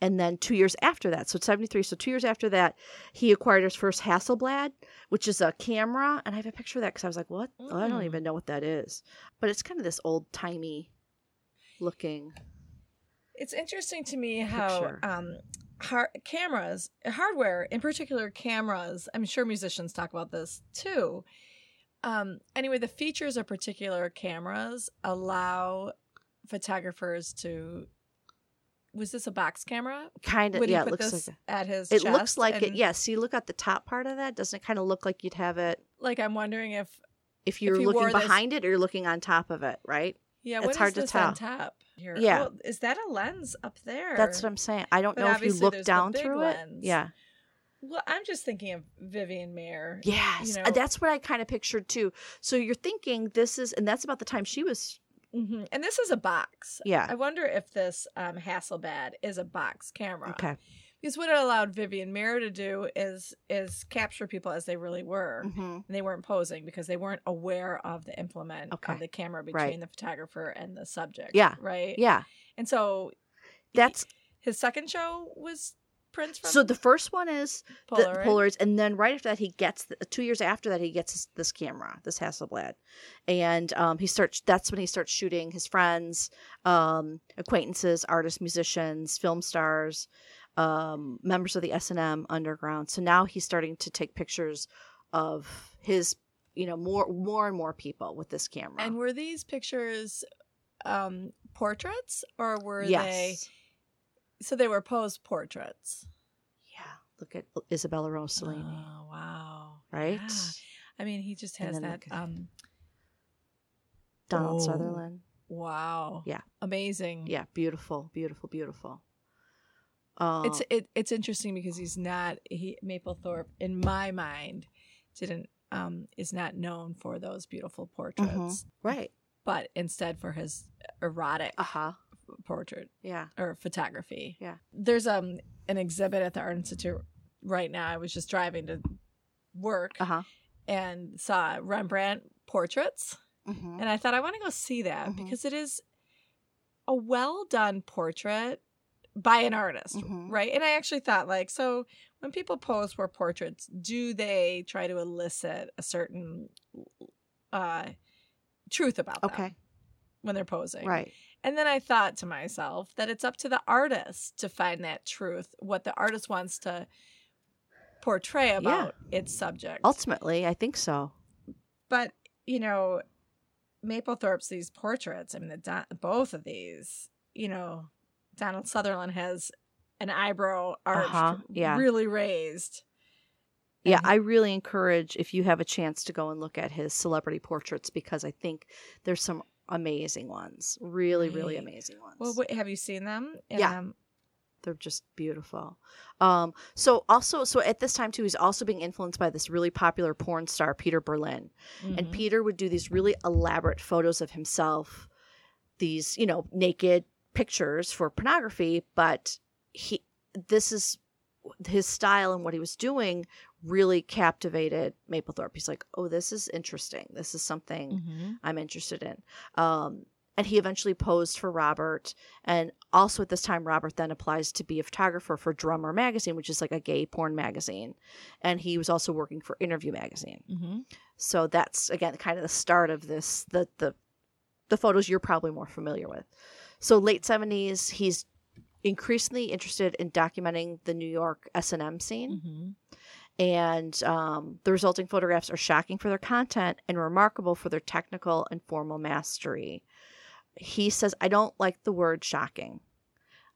And then two years after that, so 73, so two years after that, he acquired his first Hasselblad, which is a camera. And I have a picture of that because I was like, what? Oh, I don't Mm. even know what that is. But it's kind of this old timey looking. It's interesting to me how um, har- cameras, hardware, in particular cameras. I'm sure musicians talk about this too. Um, anyway, the features of particular cameras allow photographers to. Was this a box camera? Kind of, yeah, it looks like at his? it. Looks like it. Yes, Yeah, see, look at the top part of that. Doesn't it kind of look like you'd have it Like I'm wondering if if you're he looking wore this- behind it or you're looking on top of it, right? yeah, It's hard to tell. top here? Yeah. Oh, is that a lens up there? That's what I'm saying. I don't But know if you look down through lens. it. Yeah. Well, I'm just thinking of Vivian Maier. Yes. You Uh, know- That's what I kind of pictured too. So you're thinking this is, and that's about the time she was. hmm And this is a box. Yeah. I wonder if this um, Hasselblad is a box camera. Okay. Because what it allowed Vivian Maier to do is is capture people as they really were. hmm And they weren't posing because they weren't aware of the implement Okay. of the camera between Right. the photographer and the subject. Yeah. Right. Yeah. And so That's his second show was prints from so the first one is the Polaroid. Polaroids, and then right after that he gets the, two years after that he gets this, this camera, this Hasselblad, and um, he starts. That's when he starts shooting his friends, um, acquaintances, artists, musicians, film stars, um, members of the S and M underground. So now he's starting to take pictures of his, you know, more more and more people with this camera. And were these pictures um, portraits or were yes, they? So they were posed portraits. yeah. Look at Isabella Rossellini, Oh wow! right? Yeah. I mean, he just has that. Um, Donald Oh. Sutherland. wow! Yeah. amazing. Yeah, beautiful, beautiful, beautiful. Uh, it's it, it's interesting because he's not he Mapplethorpe in my mind didn't um is not known for those beautiful portraits, Mhm. right. but instead for his erotic Uh huh. Portrait Yeah. or photography. Yeah. There's um an exhibit at the Art Institute right now. I was just driving to work Uh huh. and saw Rembrandt portraits. Mm-hmm. And I thought I want to go see that Mhm. because it is a well done portrait by an artist, Mhm. right? And I actually thought like so when people pose for portraits, do they try to elicit a certain uh truth about them Okay. when they're posing? Right. And then I thought to myself that it's up to the artist to find that truth, what the artist wants to portray about its subject. Ultimately, I think so. but, you know, Mapplethorpe's these portraits, I mean, the Don- both of these, you know, Donald Sutherland has an eyebrow arched, Uh-huh, yeah. really raised. Yeah, I really encourage if you have a chance to go and look at his celebrity portraits because I think there's some amazing ones. Really, really amazing ones. Well, wait, have you seen them? Yeah. Um, They're just beautiful. Um, so also, so at this time too, he's also being influenced by this really popular porn star, Peter Berlin. And mhm. Peter would do these really elaborate photos of himself, these, you know, naked pictures for pornography, but he this is his style and what he was doing really captivated Mapplethorpe. He's like, "Oh, this is interesting. This is something Mhm. I'm interested in." Um and he eventually posed for Robert. And also at this time, Robert then applies to be a photographer for Drummer Magazine, which is like a gay porn magazine. And he was also working for Interview Magazine. Mhm. So that's again kind of the start of this the the the photos you're probably more familiar with. So late 70s he's increasingly interested in documenting the New York S&M scene Mhm. And um, the resulting photographs are shocking for their content and remarkable for their technical and formal mastery. He says I don't like the word shocking.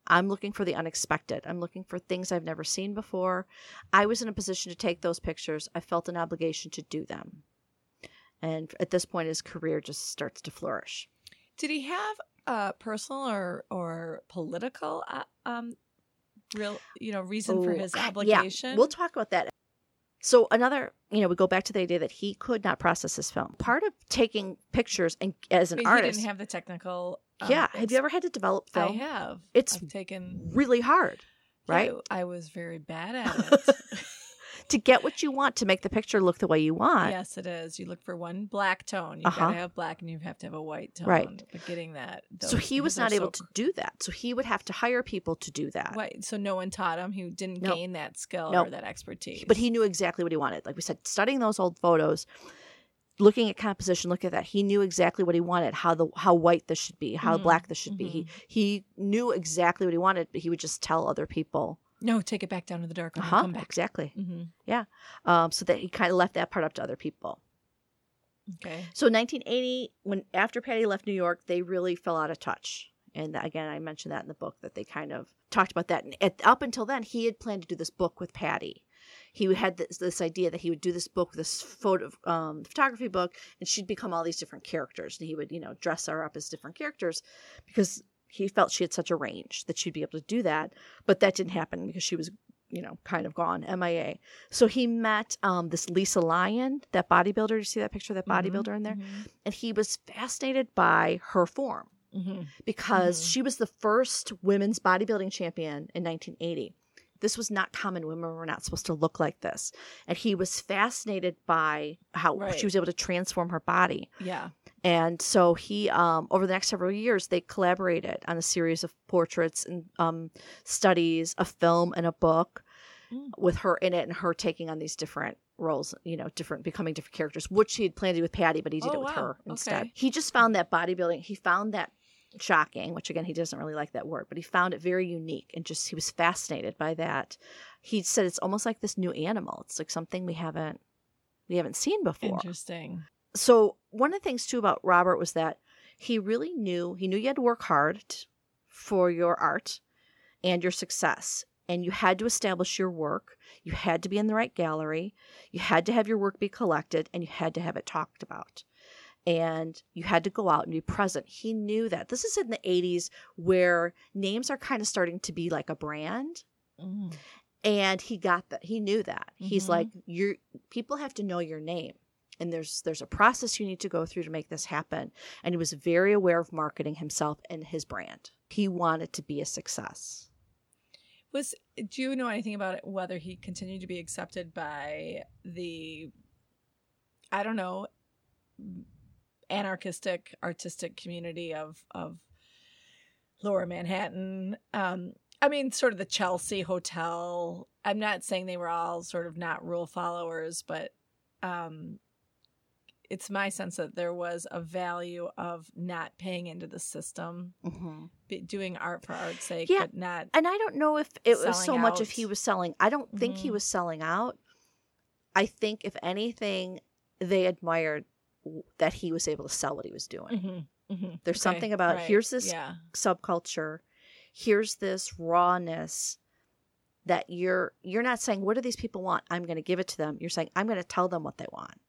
I'm looking for the unexpected. I'm looking for things I've never seen before. I was in a position to take those pictures. I felt an obligation to do them. And at this point, his career just starts to flourish. Did he have a personal or or political uh, um real you know reason for Oh, his obligation? Yeah, we'll talk about that. So another, you know, we go back to the idea that he could not process his film. Part of taking pictures and as I an mean, artist, He didn't have the technical. um, yeah. Have you ever had to develop I film? have. It's I've taken Really hard, right? Yeah, I was very bad at it. To get what you want to make the picture look the way you want. yes, it is. You look for one black tone. You've Uh-huh. got to have black, and you have to have a white tone. Right. But getting that. So he was not able so to do that. So he would have to hire people to do that. Right. So no one taught him. He didn't No. gain that skill No. or that expertise. But he knew exactly what he wanted. Like we said, studying those old photos, looking at composition, look at that. He knew exactly what he wanted, how the how white this should be, how Mhm, black this should be. He he knew exactly what he wanted, but he would just tell other people. No, take it back down to the dark. Uh-huh, Come back. Exactly. hmm Yeah. Um, so that he kind of left that part up to other people. Okay. So 1980, when after Patti left New York, they really fell out of touch. And again, I mentioned that in the book that they kind of talked about that. And at, up until then, he had planned to do this book with Patti. He had this, this idea that he would do this book, this photo um, photography book, and she'd become all these different characters. And he would, you know, dress her up as different characters because he felt she had such a range that she'd be able to do that. But that didn't happen because she was, you know, kind of gone, MIA. So he met um, this Lisa Lyon, that bodybuilder. You see that picture of that Mhm, bodybuilder in there? mhm, and he was fascinated by her form mhm. because Mhm. she was the first women's bodybuilding champion in 1980. This was not common. Women were not supposed to look like this. And he was fascinated by how Right. she was able to transform her body. Yeah. And so he, um, over the next several years, they collaborated on a series of portraits and um, studies, a film, and a book Mm. with her in it and her taking on these different roles, you know, different, becoming different characters, which he had planned to do with Patti, but he did Oh, it with wow. her instead. Okay. He just found that bodybuilding, he found that shocking, which again, he doesn't really like that word, but he found it very unique and just, he was fascinated by that. He said it's almost like this new animal. It's like something we haven't, we haven't seen before Interesting. So one of the things too about Robert was that he really knew he knew you had to work hard for your art and your success and you had to establish your work. You had to be in the right gallery. You had to have your work be collected and you had to have it talked about. And you had to go out and be present. He knew that. This is in the 80s where names are kind of starting to be like a brand. Mm. and he got that. He knew that. He's Mhm. like you're people have to know your name and there's there's a process you need to go through to make this happen and he was very aware of marketing himself and his brand he wanted to be a success Was do you know anything about it, whether he continued to be accepted by the I don't know anarchistic artistic community of of lower Manhattan? Um I mean sort of the Chelsea Hotel. I'm not saying they were all sort of not rule followers, but um it's my sense that there was a value of not paying into the system, mm-hmm. doing art for art's sake, Yeah. but not and i don't know if it was so Selling much if he was selling i don't think he Mhm. was selling out i think if anything they admired that he was able to sell what he was doing Mhm, mhm. There's Okay, something about, right, here's this Yeah. subculture. Here's this rawness that you're you're not saying what do these people want i'm going to give it to them you're saying i'm going to tell them what they want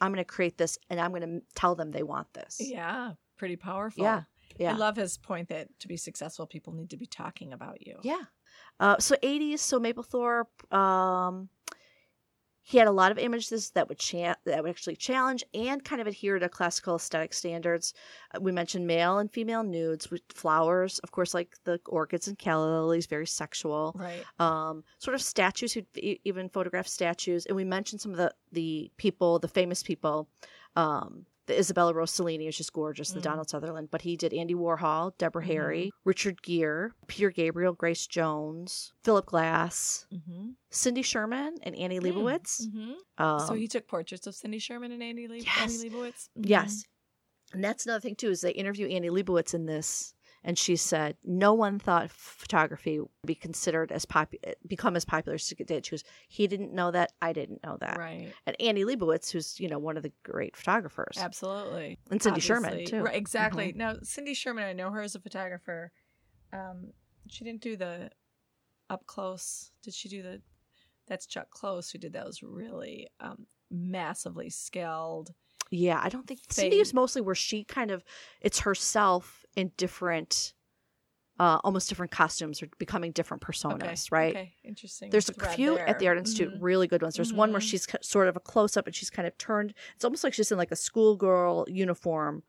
i'm going to create this and i'm going to tell them they want this Yeah, pretty powerful. yeah yeah I love his point that to be successful, people need to be talking about you. yeah uh, so 80s so mapplethorpe um he had a lot of images that would cha- that would actually challenge and kind of adhere to classical aesthetic standards. Uh, we mentioned male and female nudes with flowers, of course, like the orchids and calla lilies, very sexual. Right. um, sort of statues who even photograph statues and we mentioned some of the the people the famous people um, the Isabella Rossellini is just gorgeous, the Mm. Donald Sutherland, but he did Andy Warhol, Deborah Mhm. Harry, Richard Gere, Peter Gabriel, Grace Jones, Philip Glass, Mm-hmm. Cindy Sherman, and Annie Leibovitz. Mm-hmm. Um, so he took portraits of Cindy Sherman and Annie, Leib- Yes. Annie Leibovitz. Yes. And that's another thing too is they interview Annie Leibovitz in this, and she said no one thought photography would be considered as popular, become as popular as it did. She goes, he didn't know that, I didn't know that. Right. And Annie Leibovitz, who's you know one of the great photographers, Absolutely. and Cindy Sherman Obviously. too. Mm-hmm. Exactly. Now, Cindy Sherman, I know her as a photographer. Um, she didn't do the up close. Did she do the? That's Chuck Close who did those really um, massively scaled. Yeah, I don't think Cindy is mostly where she kind of it's herself in different, uh, almost different costumes or becoming different personas, Okay. right? Okay. Interesting. There's a thread few at the. Art Institute, Mhm. really good ones. There's one where Mhm. she's sort of a close up and she's kind of turned. It's almost like she's in like a schoolgirl uniform.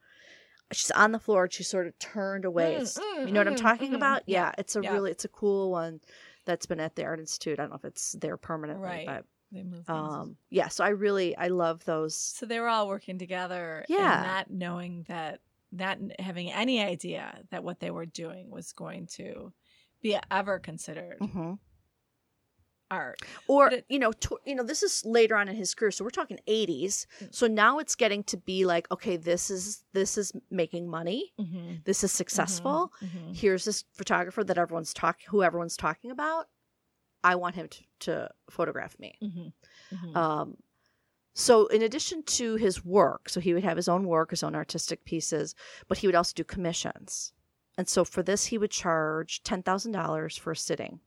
She's on the floor and she's sort of turned away. Mm, It's- mm, you know what I'm mhm, talking mhm. about? Yeah, it's a yeah. really, it's a cool one that's been at the Art Institute. I don't know if it's there permanently, Right. but They move um, yeah. So I really, I love those. So they were all working together, Yeah. and not knowing that, not having any idea that what they were doing was going to be ever considered hmm art. or it- you know to, you know this is later on in his career so we're talking 80s Mm. so now it's getting to be like okay this is this is making money Mm-hmm. this is successful Mm-hmm. here's this photographer that everyone's talking who everyone's talking about i want him to, to photograph me Mm-hmm. um so in addition to his work so he would have his own work his own artistic pieces but he would also do commissions and so for this he would charge $10000 for a sitting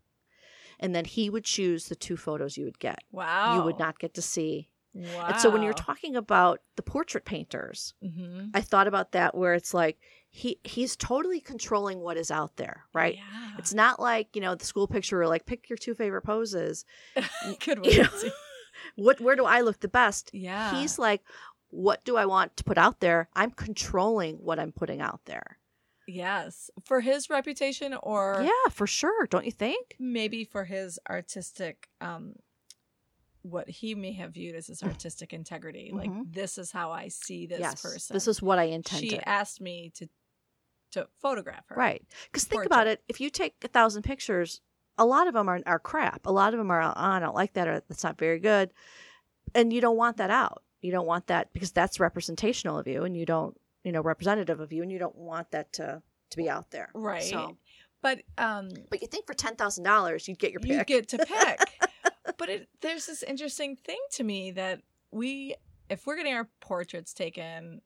and then he would choose the two photos you would get wow, you would not get to see. Wow. And so when you're talking about the portrait painters, mm-hmm. I thought about that where it's like he he's totally controlling what is out there, right? Yeah. It's not like, you know, the school picture where like pick your two favorite poses. Good you one. know, What where do I look the best? Yeah. He's like what do I want to put out there? I'm controlling what I'm putting out there. yes. For his reputation or yeah, for sure. Don't you think? maybe for his artistic um what he may have viewed as his artistic integrity. Like Mhm. this is how I see this yes. person. This is what I intended. she asked me to to photograph her. Right. Because think about it. If you take a thousand pictures, a lot of them are, are crap. A lot of them are, oh, I don't like that, or that's not very good. And you don't want that out. You don't want that because that's representational of you and you don't, you know, representative of you and you don't want that to, to be out there. Right. So, But um but you think for $10,000, you'd get your pick. you get to pick. but it, there's this interesting thing to me that we, if we're getting our portraits taken,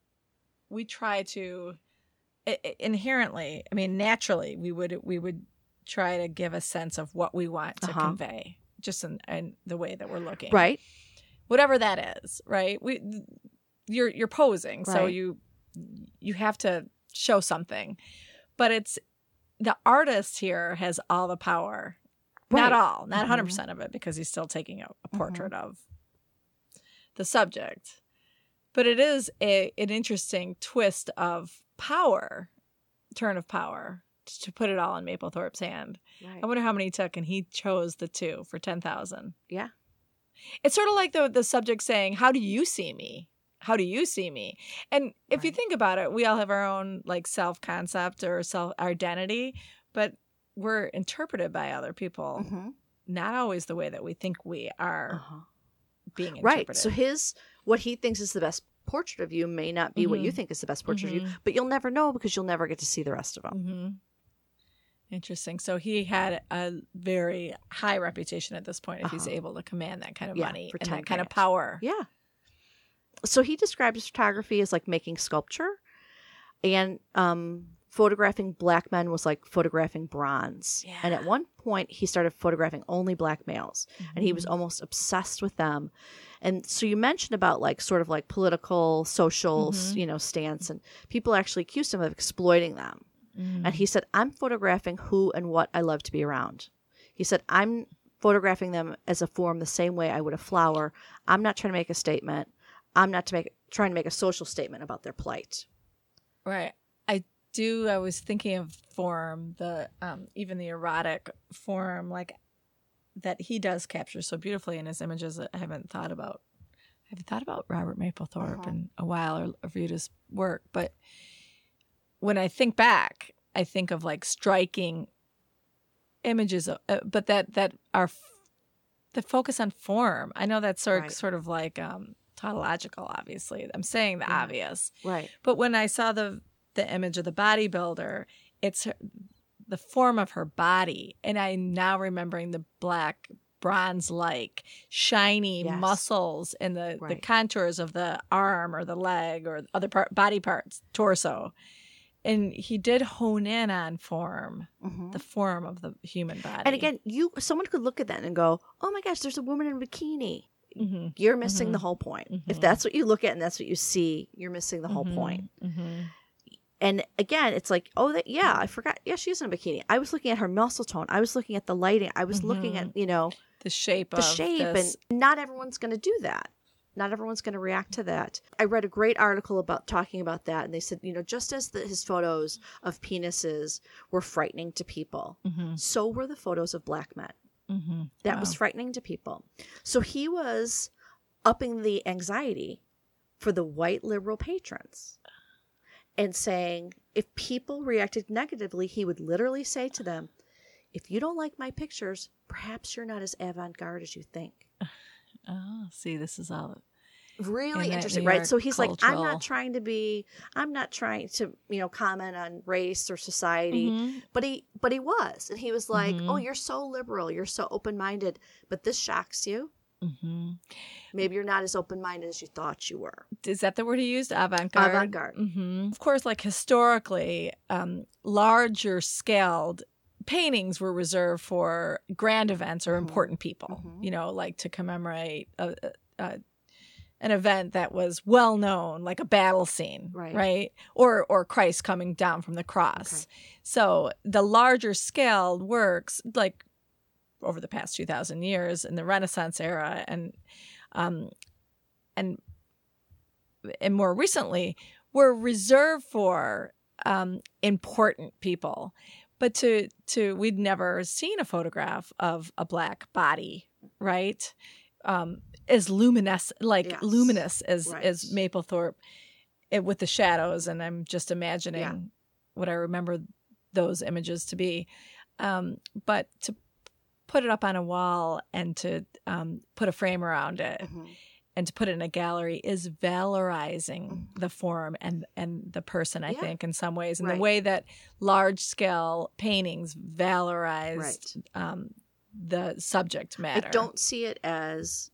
we try to inherently. I mean, naturally, we would we would try to give a sense of what we want to Uh-huh. convey, just in, in the way that we're looking, right. Whatever that is, right? We, you're you're posing, so you you have to show something, but it's the artist here has all the power not all, not Mhm. 100 percent of it, because he's still taking a, a Mhm. portrait of the subject. But it is a an interesting twist of power, turn of power, to put it all in Mapplethorpe's hand. Right. I wonder how many he took, and he chose the two for ten thousand. Yeah. It's sort of like the the subject saying, "How do you see me? How do you see me?" And if you think about it, we all have our own like self concept or self identity, but we're interpreted by other people, hmm not always the way that we think we are Uh-huh. being Right. So his, what he thinks is the best portrait of you may not be what you Mhm. think is the best portrait of you, Mhm. but you'll never know because you'll never get to see the rest of them. Interesting. So he had a very high reputation at this point if he's Uh-huh. able to command that kind of Yeah, money and that kind of power. Yeah. So he describes photography as like making sculpture and um, photographing black men was like photographing bronze. And at one point, he started photographing only black males, and he was Mhm. almost obsessed with them. And so you mentioned about like sort of like political, social, s Mhm. you know, stance, and people actually accused him of exploiting them. Mm. And he said, I'm photographing who and what I love to be around. He said, I'm photographing them as a form the same way I would a flower. I'm not trying to make a statement. I'm not to make trying to make a social statement about their plight. Right. I do. I was thinking of form, the um, even the erotic form, like that he does capture so beautifully in his images. that I haven't thought about. I haven't thought about Robert Mapplethorpe Uh-huh. in a while or, or viewed his work, but when I think back, I think of like striking images, of, uh, but that that are f- that focus on form. I know that's sort Right. sort of like um, tautological. Obviously, I'm saying the Yeah. obvious. Right. But when I saw the the image of the bodybuilder, it's her, the form of her body, and I'm now remembering the black bronze like shiny Yes. muscles and the, the contours of the arm or the leg or other part, body parts torso and he did hone in on form Mhm. the form of the human body And again, you someone could look at that and go, "Oh my gosh, there's a woman in a bikini." hmm You're missing Mhm. the whole point. If Mhm. that's what you look at and that's what you see, you're missing the whole point. hmm And again, it's like, oh, that, yeah, I forgot. Yeah, she's in a bikini. I was looking at her muscle tone. I was looking at the lighting. I was looking at, you know, the shape the of shape. this. And not everyone's going to do that. Not everyone's going to react to that. I read a great article about talking about that. And they said, you know, just as the, his photos of penises were frightening to people, Mhm, so were the photos of black men. mhm. That Wow. was frightening to people. So he was upping the anxiety for the white liberal patrons and saying if people reacted negatively, he would literally say to them, if you don't like my pictures, perhaps you're not as avant garde as you think. Oh see this is all Really In interesting, right? So he's like, I'm not trying to be, I'm not trying to, you know, comment on race or society, Mhm. but he, but he was, and he was like, Mhm. oh, you're so liberal, you're so open minded, but this shocks you. Mhm. maybe you're not as open minded as you thought you were. is that the word he used avant-garde Avant-garde. hmm of course like historically um, larger scaled paintings were reserved for grand events or Mhm. important people Mhm. you know like to commemorate a, a, an event that was well known like a battle scene Right. right or or christ coming down from the cross so the larger scaled works like over the past 2000 years in the renaissance era and um and and more recently were reserved for um, important people. But to to we'd never seen a photograph of a black body, right? Um, as luminescent, like Yes. luminous as Right. as Mapplethorpe, it, with the shadows, and I'm just imagining Yeah. what I remember those images to be. Um, but to put it up on a wall and to um, put a frame around it Mhm. And to put it in a gallery is valorizing the form and and the person i Yeah. think in some ways and Right. the way that large scale paintings valorized um, the subject matter I don't see it as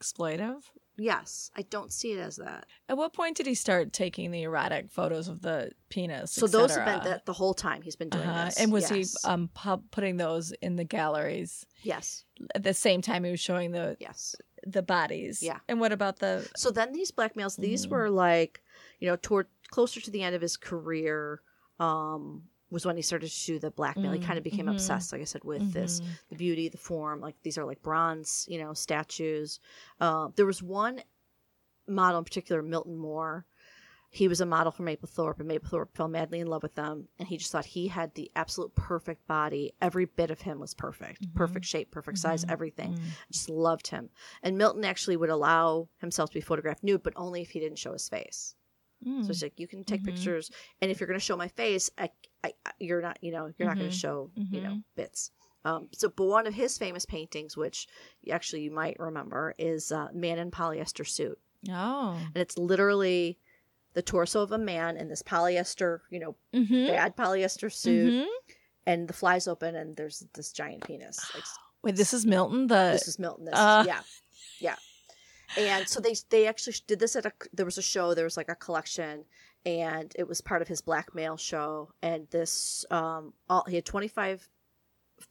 exploitive yes. I don't see it as that. at what point did he start taking the erotic photos of the penis So those have been that the whole time he's been doing uh-huh. this. and was yes. he um pub- putting those in the galleries yes, at the same time he was showing the yes. The bodies Yeah. and what about the So then these black males, these Mhm. were like, you know, toward closer to the end of his career, um, was when he started to do the blackmail. He Mm, kind of became mhm. obsessed, like I said, with this Mhm. the beauty, the form. Like these are like bronze, you know, statues. Uh, there was one model in particular, Milton Moore. He was a model for Mapplethorpe, and Mapplethorpe fell madly in love with them. And he just thought he had the absolute perfect body. Every bit of him was perfect, Mhm. perfect shape, perfect size, Mhm. everything. Mm. Just loved him. And Milton actually would allow himself to be photographed nude, but only if he didn't show his face. Mm. So it's like you can take Mhm. pictures, and if you're going to show my face, I, I, you're not, you know, you're not going to show, you know, Mhm. bits. Um, so, but one of his famous paintings, which actually you might remember, is uh, "Man in Polyester Suit," Oh. and it's literally the torso of a man in this polyester, you know, Mm-hmm. bad polyester suit, Mhm. and the flies open, and there's this giant penis. Like, Wait, this is Milton. The this is Milton. This, uh. yeah, yeah. And so they they actually did this at a there was a show there was like a collection, and it was part of his blackmail show. And this, um, all he had twenty five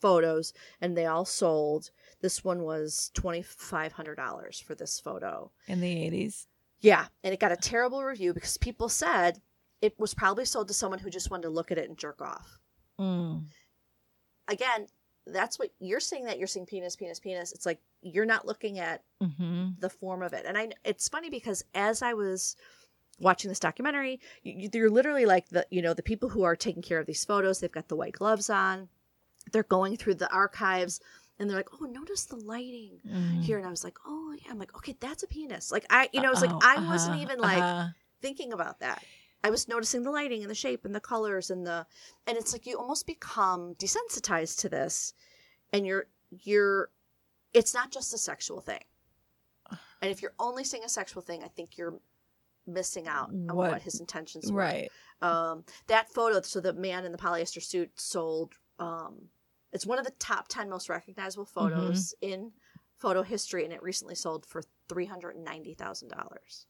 photos, and they all sold. This one was twenty five hundred dollars for this photo. In the 80s. Yeah, and it got a terrible review because people said it was probably sold to someone who just wanted to look at it and jerk off. Mm. Again, that's what you're saying that you're seeing penis, penis, penis. It's like you're not looking at hmm the form of it. And I it's funny because as I was watching this documentary, you, you're literally like the you know the people who are taking care of these photos. They've got the white gloves on. They're going through the archives and they're like, "Oh, notice the lighting Mm. here." And I was like, "Oh, yeah." I'm like, "Okay, that's a penis." Like I, you know, it was Oh, like I wasn't uh-huh, even like uh-huh. thinking about that. I was noticing the lighting and the shape and the colors and the and it's like you almost become desensitized to this and you're you're it's not just a sexual thing. And if you're only seeing a sexual thing, I think you're missing out on what, What- his intentions were. Right. Um that photo so the man in the polyester suit sold um it's one of the top 10 most recognizable photos in photo history and it recently sold for $390,000.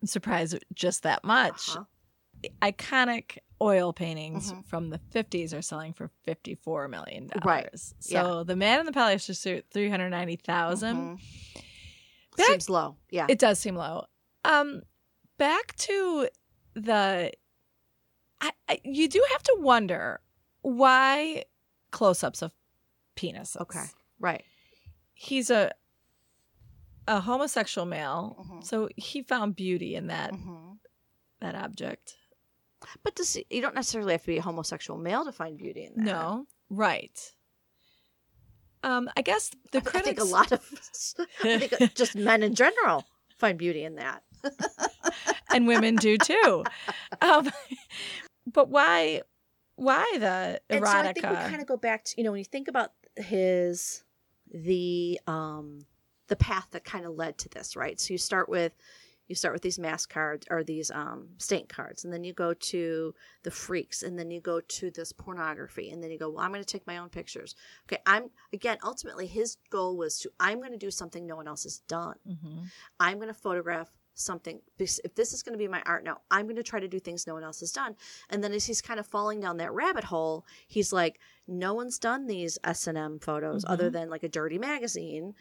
I'm surprised just that much. Uh-huh. Iconic oil paintings Mhm. from the 50s are selling for 54 million dollars. Right. So the man in the polyester suit 390,000. Mhm. Back- Seems low. Yeah. It does seem low. Um back to the I, I you do have to wonder why close-ups of penises. Okay. right. He's a a homosexual male, Mhm. so he found beauty in that hmm that object. But does, you don't necessarily have to be a homosexual male to find beauty in that. No, right. Um, I guess the I, critics. I think a lot of I think just men in general find beauty in that. and women do too. Um, but why? Why the erotica? And so I think we kind of go back to you know when you think about his the um the path that kind of led to this, right? So you start with you start with these mask cards or these um stank cards, and then you go to the freaks, and then you go to this pornography, and then you go, well, I'm going to take my own pictures. Okay, I'm again ultimately his goal was to I'm going to do something no one else has done. Mhm. I'm going to photograph something. If this is going to be my art now, I'm going to try to do things no one else has done. And then as he's kind of falling down that rabbit hole, he's like, no one's done these S and M photos other Mhm. than like a dirty magazine.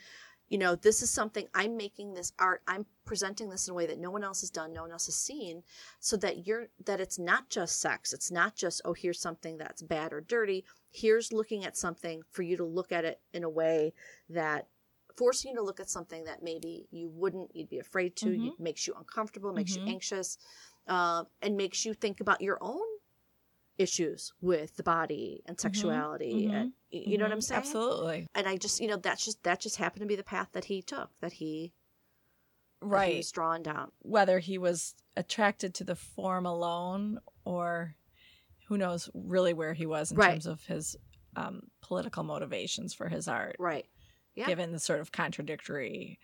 You know, this is something I'm making this art. I'm presenting this in a way that no one else has done, no one else has seen, so that you're that it's not just sex. It's not just oh here's something that's bad or dirty. Here's looking at something for you to look at it in a way that forcing you to look at something that maybe you wouldn't, you'd be afraid to, Mhm. you, makes you uncomfortable, makes Mhm. you anxious, uh, and makes you think about your own issues with the body and sexuality. Mhm. And, you know what I'm Mhm. saying? Absolutely. And I just, you know, that's just that just happened to be the path that he took, that he that he Right. was drawn down. Whether he was attracted to the form alone or who knows really where he was in Right. terms of his um, political motivations for his art. Right. Yeah. given the sort of contradictory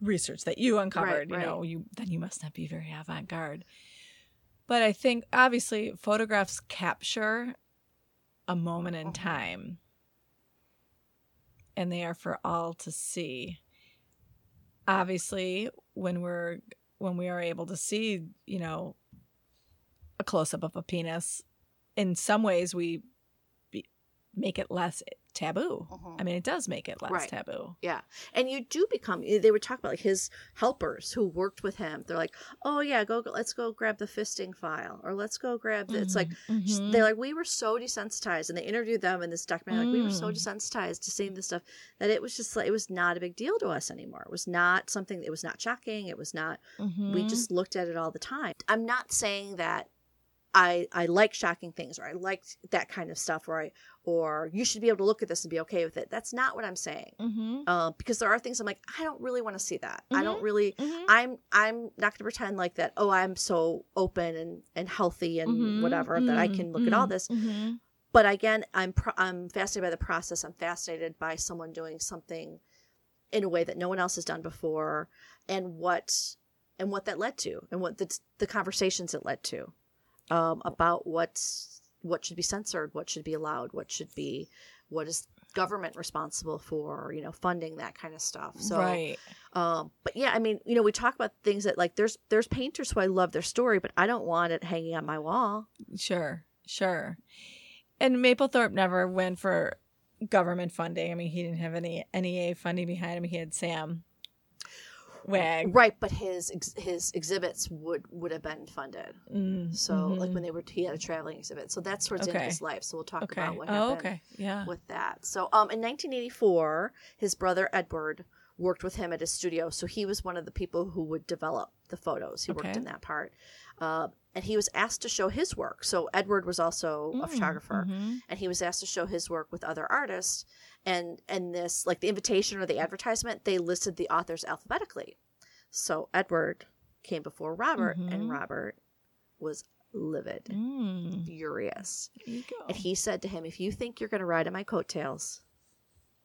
research that you uncovered, Right, you know, you then you must not be very avant-garde. But I think obviously photographs capture a moment in Mhm. time and they are for all to see. Obviously, when we're when we are able to see, you know, a close up of a penis, in some ways we be, make it less taboo. Mhm. I mean, it does make it less Right. taboo. Yeah. And you do become, they would talk about like his helpers who worked with him. They're like, oh, yeah, go, go let's go grab the fisting file or let's go grab the, it's like, Mhm. they're like, we were so desensitized. And they interviewed them in this documentary, like, we were so Mm. desensitized to seeing this stuff that it was just like, it was not a big deal to us anymore. It was not something, it was not shocking. It was not, we Mhm. just looked at it all the time. I'm not saying that I I like shocking things or I like that kind of stuff or I or you should be able to look at this and be okay with it. That's not what I'm saying. Mhm. Uh, because there are things I'm like I don't really want to see that. I don't really. Mhm. I'm I'm not going to pretend like that. Oh, I'm so open and and healthy and Mhm. whatever that I can look at all Mhm. this. But again, I'm pro- I'm fascinated by the process. I'm fascinated by someone doing something in a way that no one else has done before, and what and what that led to, and what the the conversations it led to, um, about what's what should be censored, what should be allowed, what should be, what is government responsible for you know funding that kind of stuff. So, right. um, but yeah, I mean, you know, we talk about things that like there's there's painters who I love their story, but I don't want it hanging on my wall. Sure. Sure. And Mapplethorpe never went for government funding. I mean, he didn't have any NEA funding behind him. He had Sam Wag. Right, but his ex- his exhibits would would have been funded. Mm, So like mhm. when they were he had a traveling exhibit. So that's towards the end of his life. So we'll talk okay. about what Oh, happened okay. Yeah. with that. So um in 1984, his brother Edward worked with him at his studio. So he was one of the people who would develop the photos. He worked in that part. Uh, and he was asked to show his work. So Edward was also a Mm, photographer mhm. and he was asked to show his work with other artists and and this like the invitation or the advertisement they listed the authors alphabetically so edward came before robert Mhm. and robert was livid Mm, furious there you go. and he said to him if you think you're going to ride on my coattails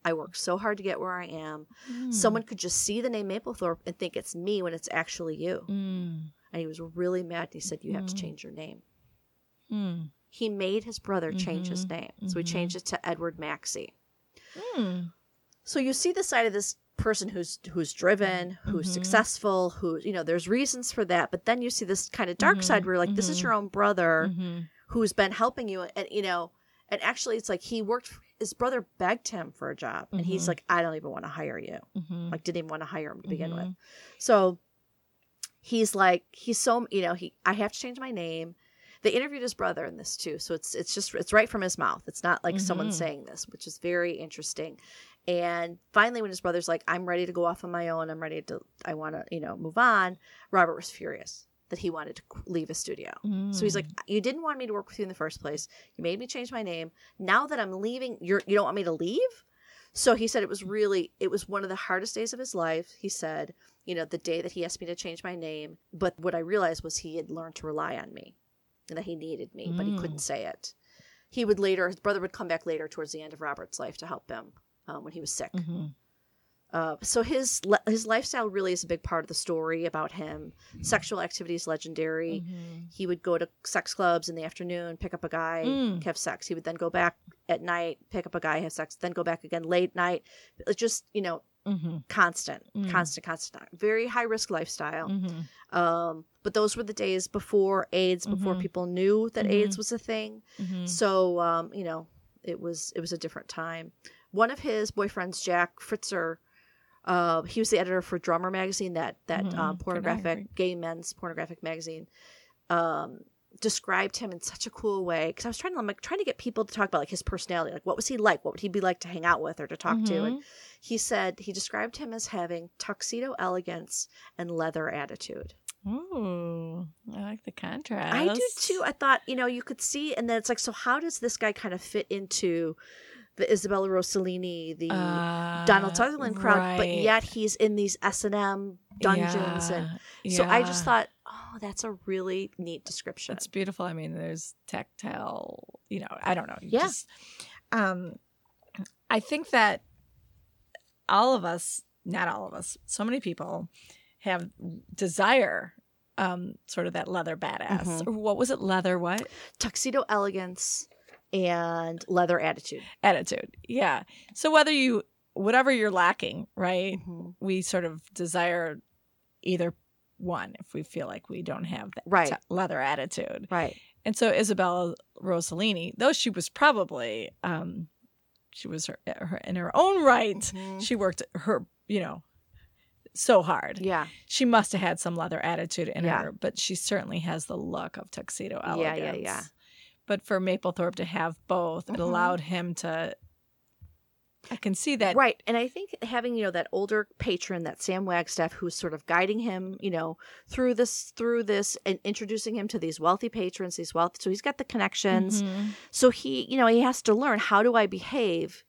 i worked so hard to get where i am Mm, someone could just see the name mapplethorpe and think it's me when it's actually you Mm, and he was really mad he said you have to Mm. change your name mm, he made his brother change his Mhm. name so he Mhm. changed it to edward maxey mm. So you see the side of this person who's who's driven, who's Mhm. successful, who you know there's reasons for that, but then you see this kind of dark Mhm, side where like this is mhm. your own brother Mhm. who's been helping you, and you know, and actually it's like he worked. His brother begged him for a job, and he's like, I don't even want to hire you. Like didn't even want to hire him to begin with. So he's like he's so you know he I have to change my name. They interviewed his brother in this too, so it's it's just it's right from his mouth. It's not like someone Mhm. saying this, which is very interesting. And finally, when his brother's like, "I'm ready to go off on my own. I'm ready to. I want to, you know, move on," Robert was furious that he wanted to leave his studio. So he's like, "You didn't want me to work with you in the first place. You made me change my name. Now that I'm leaving, you're you don't want me to leave." So he said it was really it was one of the hardest days of his life. He said, you know, the day that he asked me to change my name, but what I realized was he had learned to rely on me and that he needed me, but he Mm. couldn't say it. He would later his brother would come back later towards the end of Robert's life to help him um, when he was sick. Mhm. Uh, so his le- his lifestyle really is a big part of the story about him. Sexual activity is legendary. Mhm. He would go to sex clubs in the afternoon, pick up a guy, Mm. have sex. He would then go back at night, pick up a guy, have sex, then go back again late night. It's just you know Mhm. constant, Mm. constant, constant. Very high risk lifestyle. Mhm. Um, but those were the days before AIDS, before Mhm. people knew that Mhm. AIDS was a thing. Mhm. So um, you know, it was it was a different time. One of his boyfriends, Jack Fritscher, uh, he was the editor for Drummer magazine, that that Mhm. um, pornographic gay men's pornographic magazine. Um, described him in such a cool way because I was trying to I'm like trying to get people to talk about like his personality, like what was he like, what would he be like to hang out with or to talk to, and Mhm. he said he described him as having tuxedo elegance and leather attitude. Ooh, I like the contrast. I do too. I thought, you know, you could see, and then it's like, so how does this guy kind of fit into the Isabella Rossellini, the Uh, Donald Sutherland crowd, but yet he's in these S and M dungeons, and Yeah, so I just thought, oh, that's a really neat description. it's beautiful. I mean, there's tactile. You know, I don't know. you Yeah. Just, um, I think that all of us, not all of us, so many people have desire. Um, sort of that leather badass. Mhm. Or what was it? Leather what? Tuxedo elegance and leather attitude. Attitude. Yeah. So whether you whatever you're lacking, right? Mhm. we sort of desire either one if we feel like we don't have that Right. t- leather attitude. Right. And so Isabella Rossellini, though she was probably um she was her, her in her own right, Mhm. she worked her, you know, so hard. Yeah. She must have had some leather attitude in Yeah. her, but she certainly has the look of tuxedo elegance. Yeah, yeah, yeah. But for Mapplethorpe to have both, it Mhm. allowed him to I can see that Right. And I think having, you know, that older patron, that Sam Wagstaff, who's sort of guiding him, you know, through this, through this and introducing him to these wealthy patrons, these wealthy, so he's got the connections. Mhm. So he, you know, he has to learn how do I behave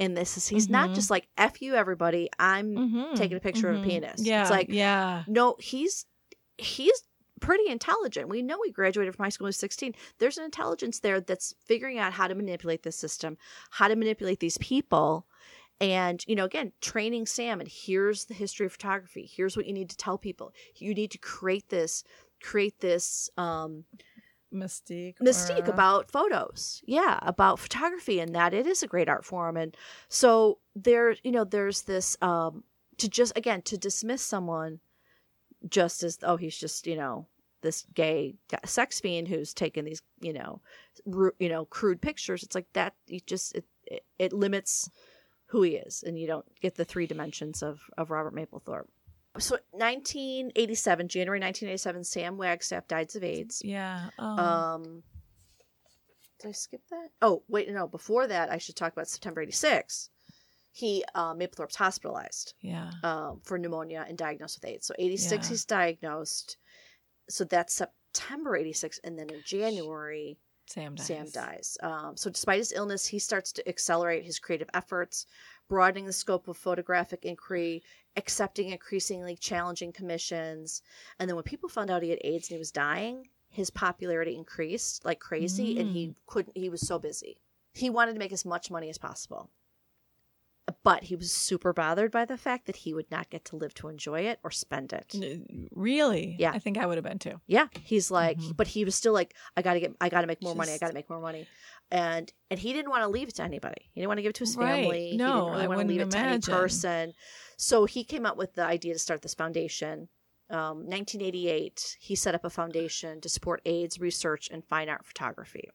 in this? He's not Mhm. just like, F you, everybody. I'm Mhm. taking a picture of a Mhm. penis. Yeah. It's like, yeah. no, he's, he's, pretty intelligent. We know he graduated from high school when he was 16. There's an intelligence there that's figuring out how to manipulate this system, how to manipulate these people. And, you know, again, training Sam and here's the history of photography. Here's what you need to tell people. You need to create this, create this, um, mystique. mystique or- about photos yeah about photography and that it is a great art form and so there you know there's this um to just again to dismiss someone just as oh he's just you know this gay sex fiend who's taken these you know ru- you know crude pictures it's like that you just it, it, it limits who he is and you don't get the three dimensions of of robert mapplethorpe so 1987 january 1987 sam wagstaff dies of aids Yeah. Oh. um, did I skip that? Oh, wait, no. Before that, I should talk about September '86. He uh, Mapplethorpe's hospitalized yeah. um, for pneumonia and diagnosed with AIDS. So '86, Yeah. he's diagnosed. So that's September '86, and then in January, Sam dies. Sam dies. Um, so despite his illness, he starts to accelerate his creative efforts, broadening the scope of photographic inquiry, accepting increasingly challenging commissions. And then when people found out he had AIDS and he was dying, his popularity increased like crazy, and he couldn't. He was so busy. He wanted to make as much money as possible. But he was super bothered by the fact that he would not get to live to enjoy it or spend it. Really? Yeah. I think I would have been too. Yeah, he's like, Mhm. but he was still like, I gotta get, I gotta make more money, I gotta make more money, and and he didn't want to leave it to anybody. He didn't want to give it to his Right. family. he No, didn't really I want to leave it to any person. So he came up with the idea to start this foundation. Um, 1988, he set up a foundation to support AIDS research and fine art photography.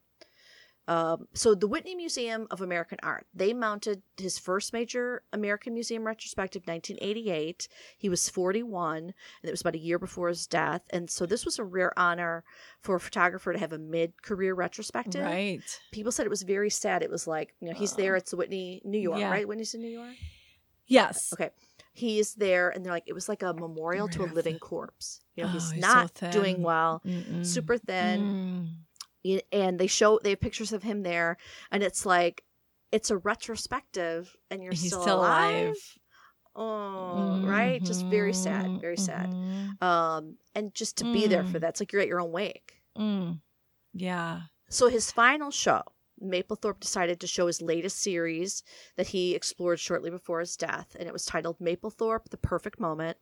Um, so the Whitney Museum of American Art, they mounted his first major American Museum retrospective 1988. He was 41 and it was about a year before his death. And so this was a rare honor for a photographer to have a mid-career retrospective. Right. People said it was very sad. It was like, you know, he's there. Oh. It's Whitney, New York, Yeah. right? Whitney's in New York. Yes. Okay. He's there and they're like, it was like a memorial to a living corpse. You know, Oh, he's he's not thin. doing well, Mm-mm. super thin Mm. And they show they have pictures of him there and it's like it's a retrospective and you're still, still alive, alive. oh right just very sad Mhm, very sad mhm. um and just to be there for Mm. that it's like you're at your own wake Mm. Yeah. so his final show Mapplethorpe decided to show his latest series that he explored shortly before his death, and it was titled Mapplethorpe: The Perfect Moment.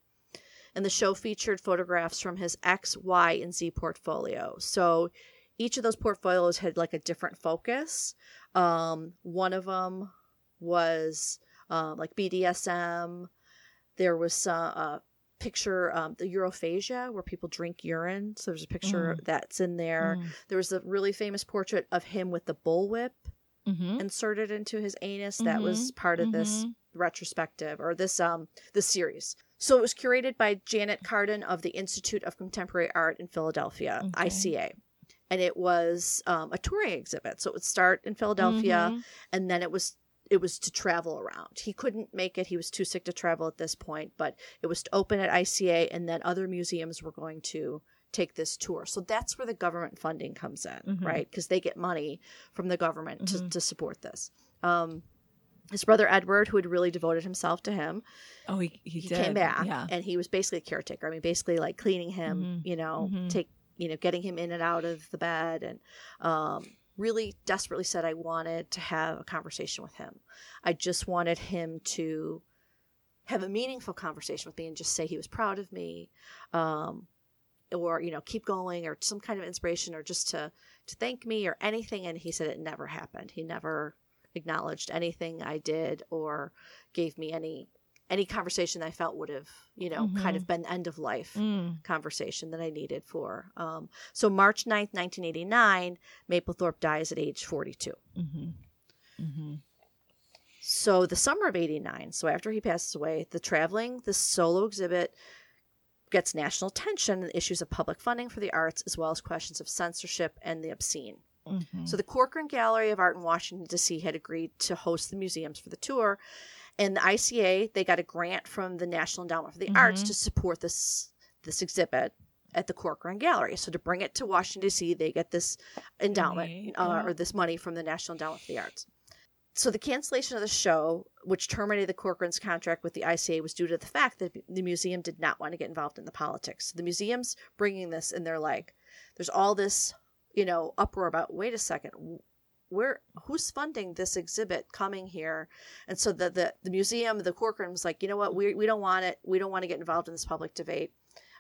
And the show featured photographs from his X, Y, and Z portfolio. So each of those portfolios had like a different focus. Um, one of them was um, like BDSM. There was uh, a picture, um, the urophagia, where people drink urine. So there's a picture that's in there. Mm. There was a really famous portrait of him with the bullwhip Mhm. inserted into his anus. That was part of this Mhm. retrospective or this um this series. So it was curated by Janet Kardon of the Institute of Contemporary Art in Philadelphia, Okay. ICA. And it was um, a touring exhibit. So it would start in Philadelphia Mhm. and then it was it was to travel around. He couldn't make it. He was too sick to travel at this point, but it was to open at ICA and then other museums were going to take this tour. So that's where the government funding comes in, Mhm. right? Because they get money from the government to, Mhm. to support this. Um, his brother Edward, who had really devoted himself to him, Oh, he he, he did. came back Yeah. and he was basically a caretaker. I mean, basically like cleaning him, Mhm. you know, Mhm. take you know, getting him in and out of the bed and um really desperately said I wanted to have a conversation with him. I just wanted him to have a meaningful conversation with me and just say he was proud of me. Um or you know keep going or some kind of inspiration or just to to thank me or anything and he said it never happened he never acknowledged anything i did or gave me any any conversation i felt would have you know kind of been end of life Mm. conversation that i needed for um so march 9th 1989 mapplethorpe dies at age 42 Mhm. Mhm. so the summer of 89 so after he passes away the traveling the solo exhibit gets national attention and issues of public funding for the arts as well as questions of censorship and the obscene Mhm. so the corcoran gallery of art in washington d.c had agreed to host the museums for the tour and the ica they got a grant from the national endowment for the arts Mhm. to support this this exhibit at the Corcoran Gallery. So to bring it to Washington D.C., they get this endowment uh, or this money from the National Endowment for the Arts. So the cancellation of the show, which terminated the Corcoran's contract with the ICA, was due to the fact that the museum did not want to get involved in the politics. The museum's bringing this, and they're like, "There's all this, you know, uproar about. Wait a second, where who's funding this exhibit coming here?" And so the the, the museum, the Corcoran was like, "You know what? We we don't want it. We don't want to get involved in this public debate."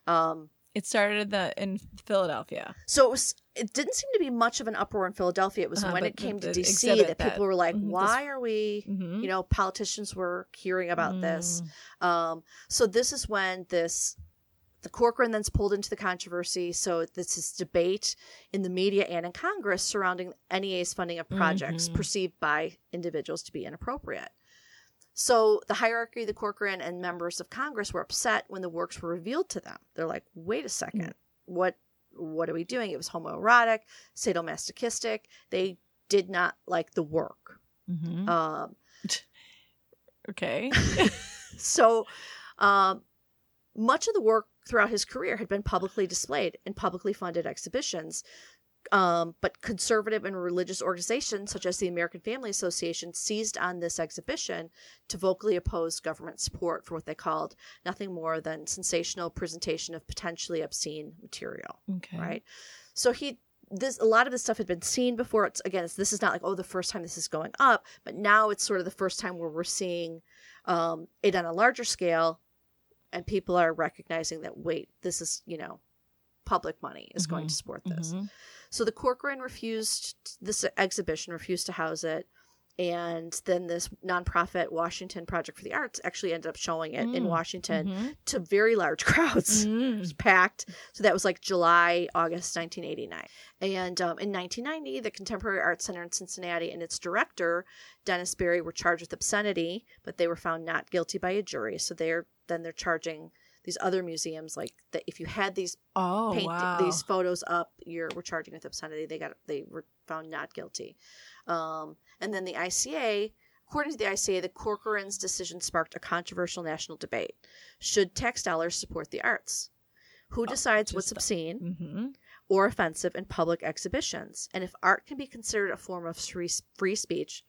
Um, It started the in Philadelphia. So it was. It didn't seem to be much of an uproar in Philadelphia. It was Uh-huh, when it came to DC that that- people were like, Mhm, this- "Why are we?" Mm-hmm. You know, politicians were hearing about this. Mm. Um, so this is when this the Corcoran then's pulled into the controversy. So this is debate in the media and in Congress surrounding NEA's funding of projects Mhm. perceived by individuals to be inappropriate. So the hierarchy the Corcoran and members of Congress were upset when the works were revealed to them. They're like, "Wait a second, what what are we doing?" It was homoerotic, sadomasochistic. They did not like the work. Mhm. Um, okay. So, um, much of the work throughout his career had been publicly displayed in publicly funded exhibitions. Um, but conservative and religious organizations such as the American Family Association seized on this exhibition to vocally oppose government support for what they called nothing more than sensational presentation of potentially obscene material Okay. right? So he this a lot of this stuff had been seen before. It's again, it's, this is not like oh the first time this is going up, but now it's sort of the first time where we're seeing um, it on a larger scale, and people are recognizing that wait, this is you know public money is going Mhm. to support this. Mhm. So the Corcoran refused this exhibition, refused to house it. And then this nonprofit Washington Project for the Arts actually ended up showing it in Mm. Washington Mhm. to very large crowds. It Mm. was packed. So that was like July, August 1989. And um, in 1990, the Contemporary Arts Center in Cincinnati and its director, Dennis Barrie, were charged with obscenity, but they were found not guilty by a jury. So they're then they're charging these other museums like that if you had these Oh paint wow. these photos up, you're we're charging with obscenity. They got they were found not guilty. Um, and then the ICA, according to the ICA, the Corcoran's decision sparked a controversial national debate. Should tax dollars support the arts? Who decides what's just- obscene hmm or offensive in public exhibitions? And if art can be considered a form of free, free speech,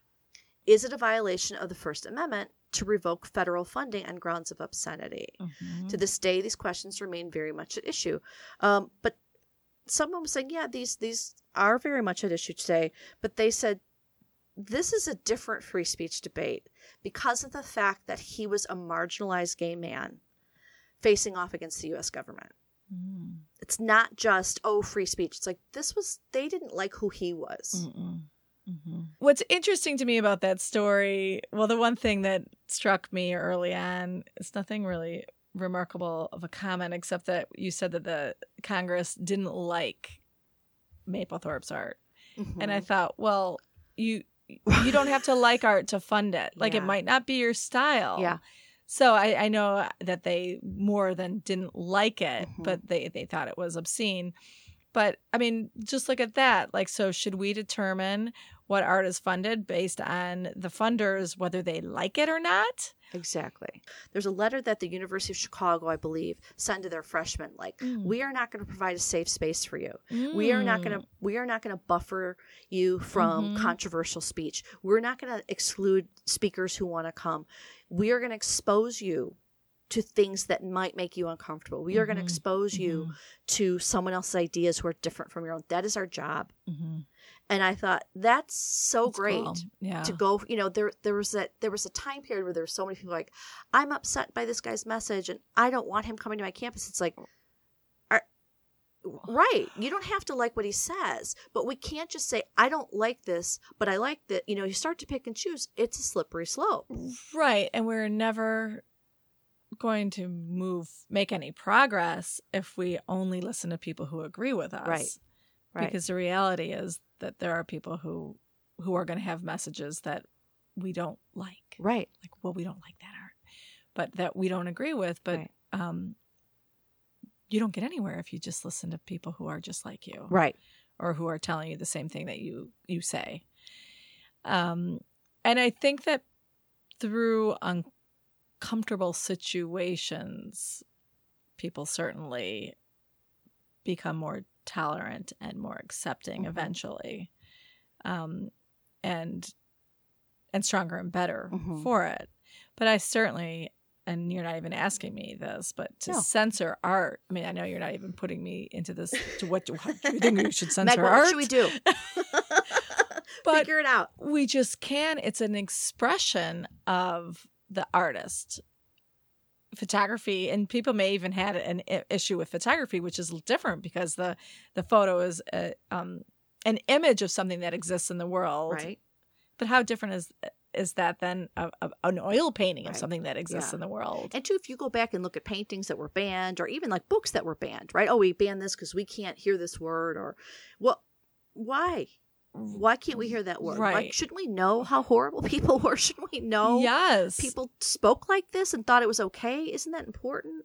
is it a violation of the First Amendment to revoke federal funding on grounds of obscenity? Mm-hmm. To this day, these questions remain very much at issue. Um, but someone was saying, yeah, these these are very much at issue today. But they said this is a different free speech debate because of the fact that he was a marginalized gay man facing off against the U.S. government. Mm. It's not just oh free speech. It's like this was they didn't like who he was. Mm-mm. Mhm. What's interesting to me about that story, well, the one thing that struck me early on, it's nothing really remarkable of a comment, except that you said that the Congress didn't like Mapplethorpe's art, and I Mhm. thought, well, you you don't have to like art to fund it. Like it might not be your style. Yeah. So I, I know that they more than didn't like it, Mhm. but they, they thought it was obscene. But I mean, just look at that. Like, so should we determine what art is funded based on the funders, whether they like it or not? Exactly. There's a letter that the University of Chicago, I believe, sent to their freshmen like, Mm. "We are not going to provide a safe space for you. We are not going to we are not going to buffer you from Mhm. controversial speech. We're not going to exclude speakers who want to come. We are going to expose you to things that might make you uncomfortable. We are going to expose you to someone else's ideas who are different from your own. That is our job." And I thought that's so great Yeah. to go you know there there was that there was a time period where there were so many people like i'm upset by this guy's message and i don't want him coming to my campus it's like are, right you don't have to like what he says but we can't just say i don't like this but i like that you know you start to pick and choose it's a slippery slope Right. And we're never going to move, make any progress if we only listen to people who agree with us. Right. right Because the reality is that there are people who who are going to have messages that we don't like. right Like, well, we don't like that art, but that we don't agree with. But Right. um, you don't get anywhere if you just listen to people who are just like you right or who are telling you the same thing that you you say. Um, and I think that through uncomfortable situations, people certainly become more tolerant and more accepting Mhm. eventually, um, and and stronger and better Mhm. for it. But I certainly. And you're not even asking me this, but to No. censor art. I mean, I know you're not even putting me into this. To what do, what do you think we should censor Meg, art? what should we do But- figure it out we just can it's an expression of the artist photography and people may even had an issue with photography which is different because the the photo is a, um an image of something that exists in the world. Right. But how different is is that than a, a, an oil painting of something that exists Yeah. in the world? And two if you go back and look at paintings that were banned or even like books that were banned right? Oh we banned this because we can't hear this word or well why why can't we hear that word? Like Right. shouldn't we know how horrible people were? Shouldn't we know yes. people spoke like this and thought it was okay? Isn't that important?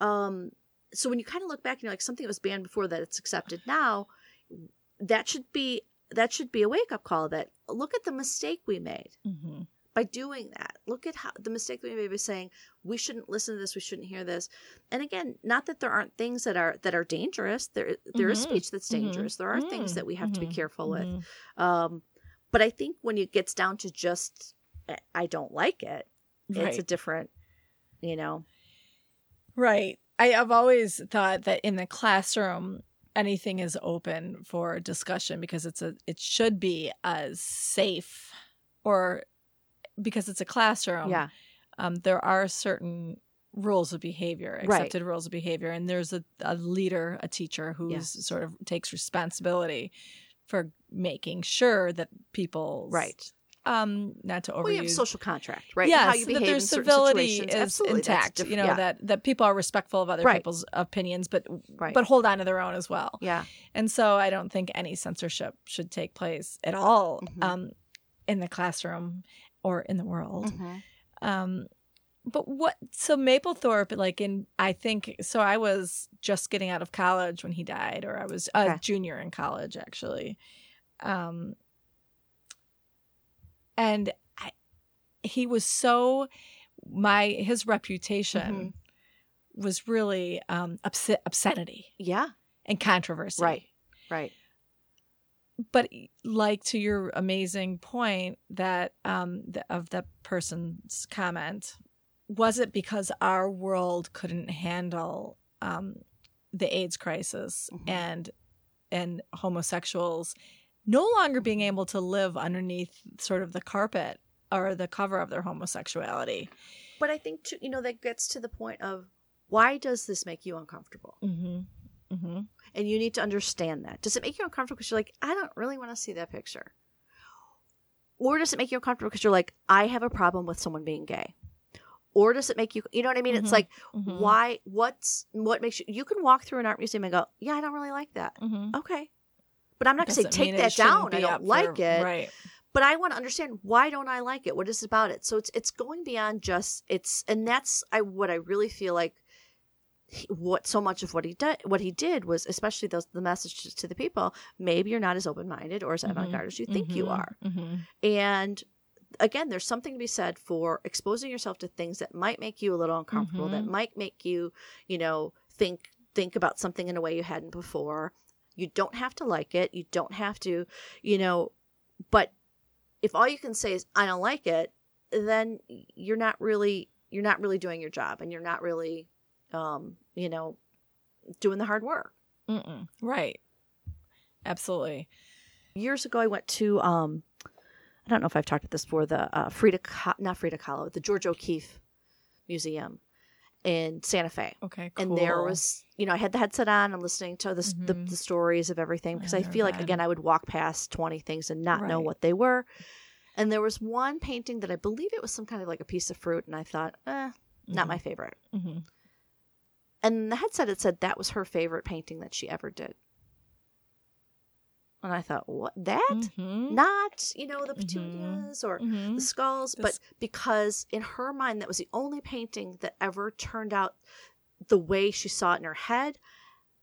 Um so when you kind of look back and you're like something that was banned before that it's accepted now that should be that should be a wake up call that look at the mistake we made. Mhm. By doing that look at how the mistake we made by saying we shouldn't listen to this we shouldn't hear this and again not that there aren't things that are that are dangerous there there is Mhm. speech that's Mhm. dangerous there are things Mm. that we have to be Mhm. careful with Mhm. um but i think when it gets down to just "I- don't like it it's a different you know Right. I, I've always thought that in the classroom, anything is open for discussion because it's a it should be as safe or because it's a classroom. yeah Um, there are certain rules of behavior, Right. accepted rules of behavior, and there's a, a leader, a teacher who's Yeah. sort of takes responsibility for making sure that people right um not to overuse well you have a social contract right you that their civility is Absolutely, intact. You know yeah. that that people are respectful of other Right. people's opinions, but right but hold on to their own as well. yeah And so I don't think any censorship should take place at all Mhm. um, in the classroom or in the world. Mhm. Um, but what? So Mapplethorpe, like in, I think so. I was just getting out of college when he died, or I was a Okay. junior in college actually. Um, and I, he was so my his reputation was really um obscenity yeah and controversy Right. right but like to your amazing point that um the, of the person's comment was it because our world couldn't handle um the AIDS crisis Mhm. and and homosexuals no longer being able to live underneath sort of the carpet or the cover of their homosexuality. but i think too, you know that gets to the point of why does this make you uncomfortable Mm-hmm. Mm-hmm. And you need to understand that. Does it make you uncomfortable because you're like i don't really want to see that picture? Or does it make you uncomfortable because you're like i have a problem with someone being gay. Or does it make you you know what i mean? It's Mhm. like Mm-hmm. why what's what makes you you can walk through an art museum and go yeah i don't really like that. Mm-hmm. okay. But i'm not going to say take that down. I don't like for- it. Right. but i want to understand why don't i like it? What is it about it? So it's it's going beyond just it's and that's i what i really feel like what so much of what he did what he did was especially those the message to the people maybe you're not as open-minded or as Mhm. avant-garde as you think you Mhm. are Mhm. and again there's something to be said for exposing yourself to things that might make you a little uncomfortable that Mhm. might make you you know think think about something in a way you hadn't before you don't have to like it you don't have to you know but if all you can say is i don't like it then you're not really you're not really doing your job and you're not really um you know doing the hard work Mm-mm. Right. Absolutely. years ago i went to um i don't know if i've talked about this before the uh, frida not frida kahlo the george o'keeffe museum in santa fe Okay. Cool. and there was you know i had the headset on and listening to the, the, Mhm. the stories of everything because i feel like again i would walk past 20 things and not know what they were and there was one painting that i believe it was some kind of like a piece of fruit and i thought eh, not my favorite hmm and the headset had said that was her favorite painting that she ever did. And i thought what that? Hmm not you know the Mhm. petunias or hmm the skulls but because in her mind that was the only painting that ever turned out the way she saw it in her head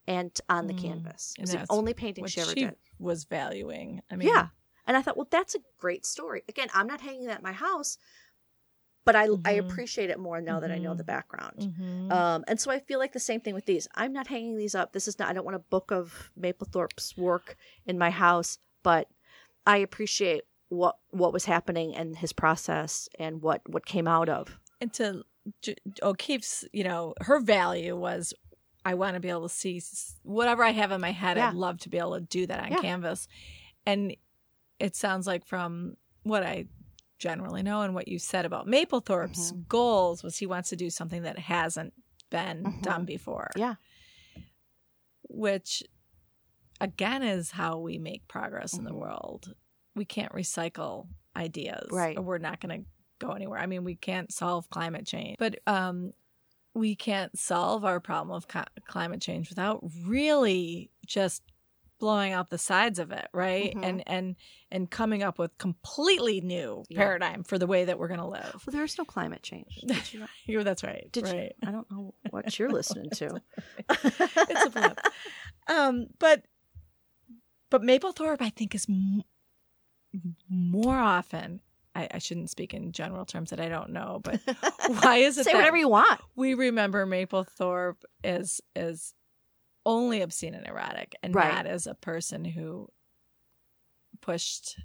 and on the Mm, canvas. It was the only painting she ever she did. was valuing. I mean, yeah and i thought well that's a great story. Again i'm not hanging that in my house but i i Mhm. appreciate it more now that i know the background Mhm. um, and so I feel like the same thing with these. I'm not hanging these up. This is not. I don't want a book of Mapplethorpe's work in my house, but I appreciate what what was happening and his process and what what came out of. and to J- O'Keeffe's, you know, her value was I want to be able to see whatever I have in my head. Yeah. I'd love to be able to do that on Yeah. canvas. And it sounds like from what I generally know and what you said about Mapplethorpe's Mhm. goals was he wants to do something that hasn't been Mhm. done before. Yeah. Which again is how we make progress in the Mhm. world. We can't recycle ideas. Right. Or we're not going to go anywhere. I mean, we can't solve climate change. But um we can't solve our problem of co- climate change without really just blowing out the sides of it, right? Mhm. And and and coming up with completely new Yeah. paradigm for the way that we're going to live. Well, there's no climate change. You know? you that's right. Did you- right. I don't know what you're listening to. it's a blip. Um, but but Mapplethorpe, I think, is m- more often. I, I shouldn't speak in general terms that I don't know, but why is it Say whatever you want. we remember Mapplethorpe as as only obscene and erotic, and Right. not as a person who pushed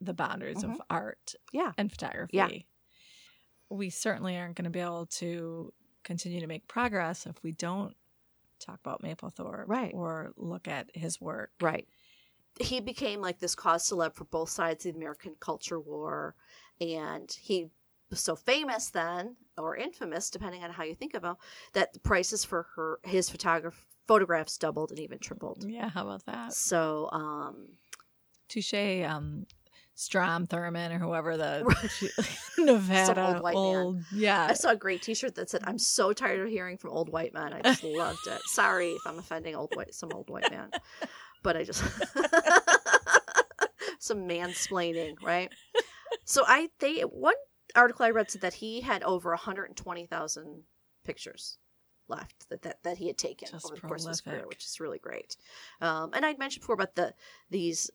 the boundaries of mm-hmm. art Yeah. and photography. We certainly aren't going to be able to continue to make progress if we don't talk about Mapplethorpe Right. or look at his work. Right. He became like this cause celeb for both sides of the American culture war. And he was so famous then, or infamous, depending on how you think of him, that the prices for her his photograph photographs doubled and even tripled. Yeah, how about that? So, um, Touche, um, Strom Thurmond or whoever the Nevada old white man. old, yeah, I saw a great T-shirt that said, "I'm so tired of hearing from old white men." I just loved it. Sorry if I'm offending old white some old white man, but I just some mansplaining, right? So I they one article I read said that he had over 120,000 pictures left that, that that he had taken Just over the course of his career, which is really great. Um, and I'd mentioned before about the these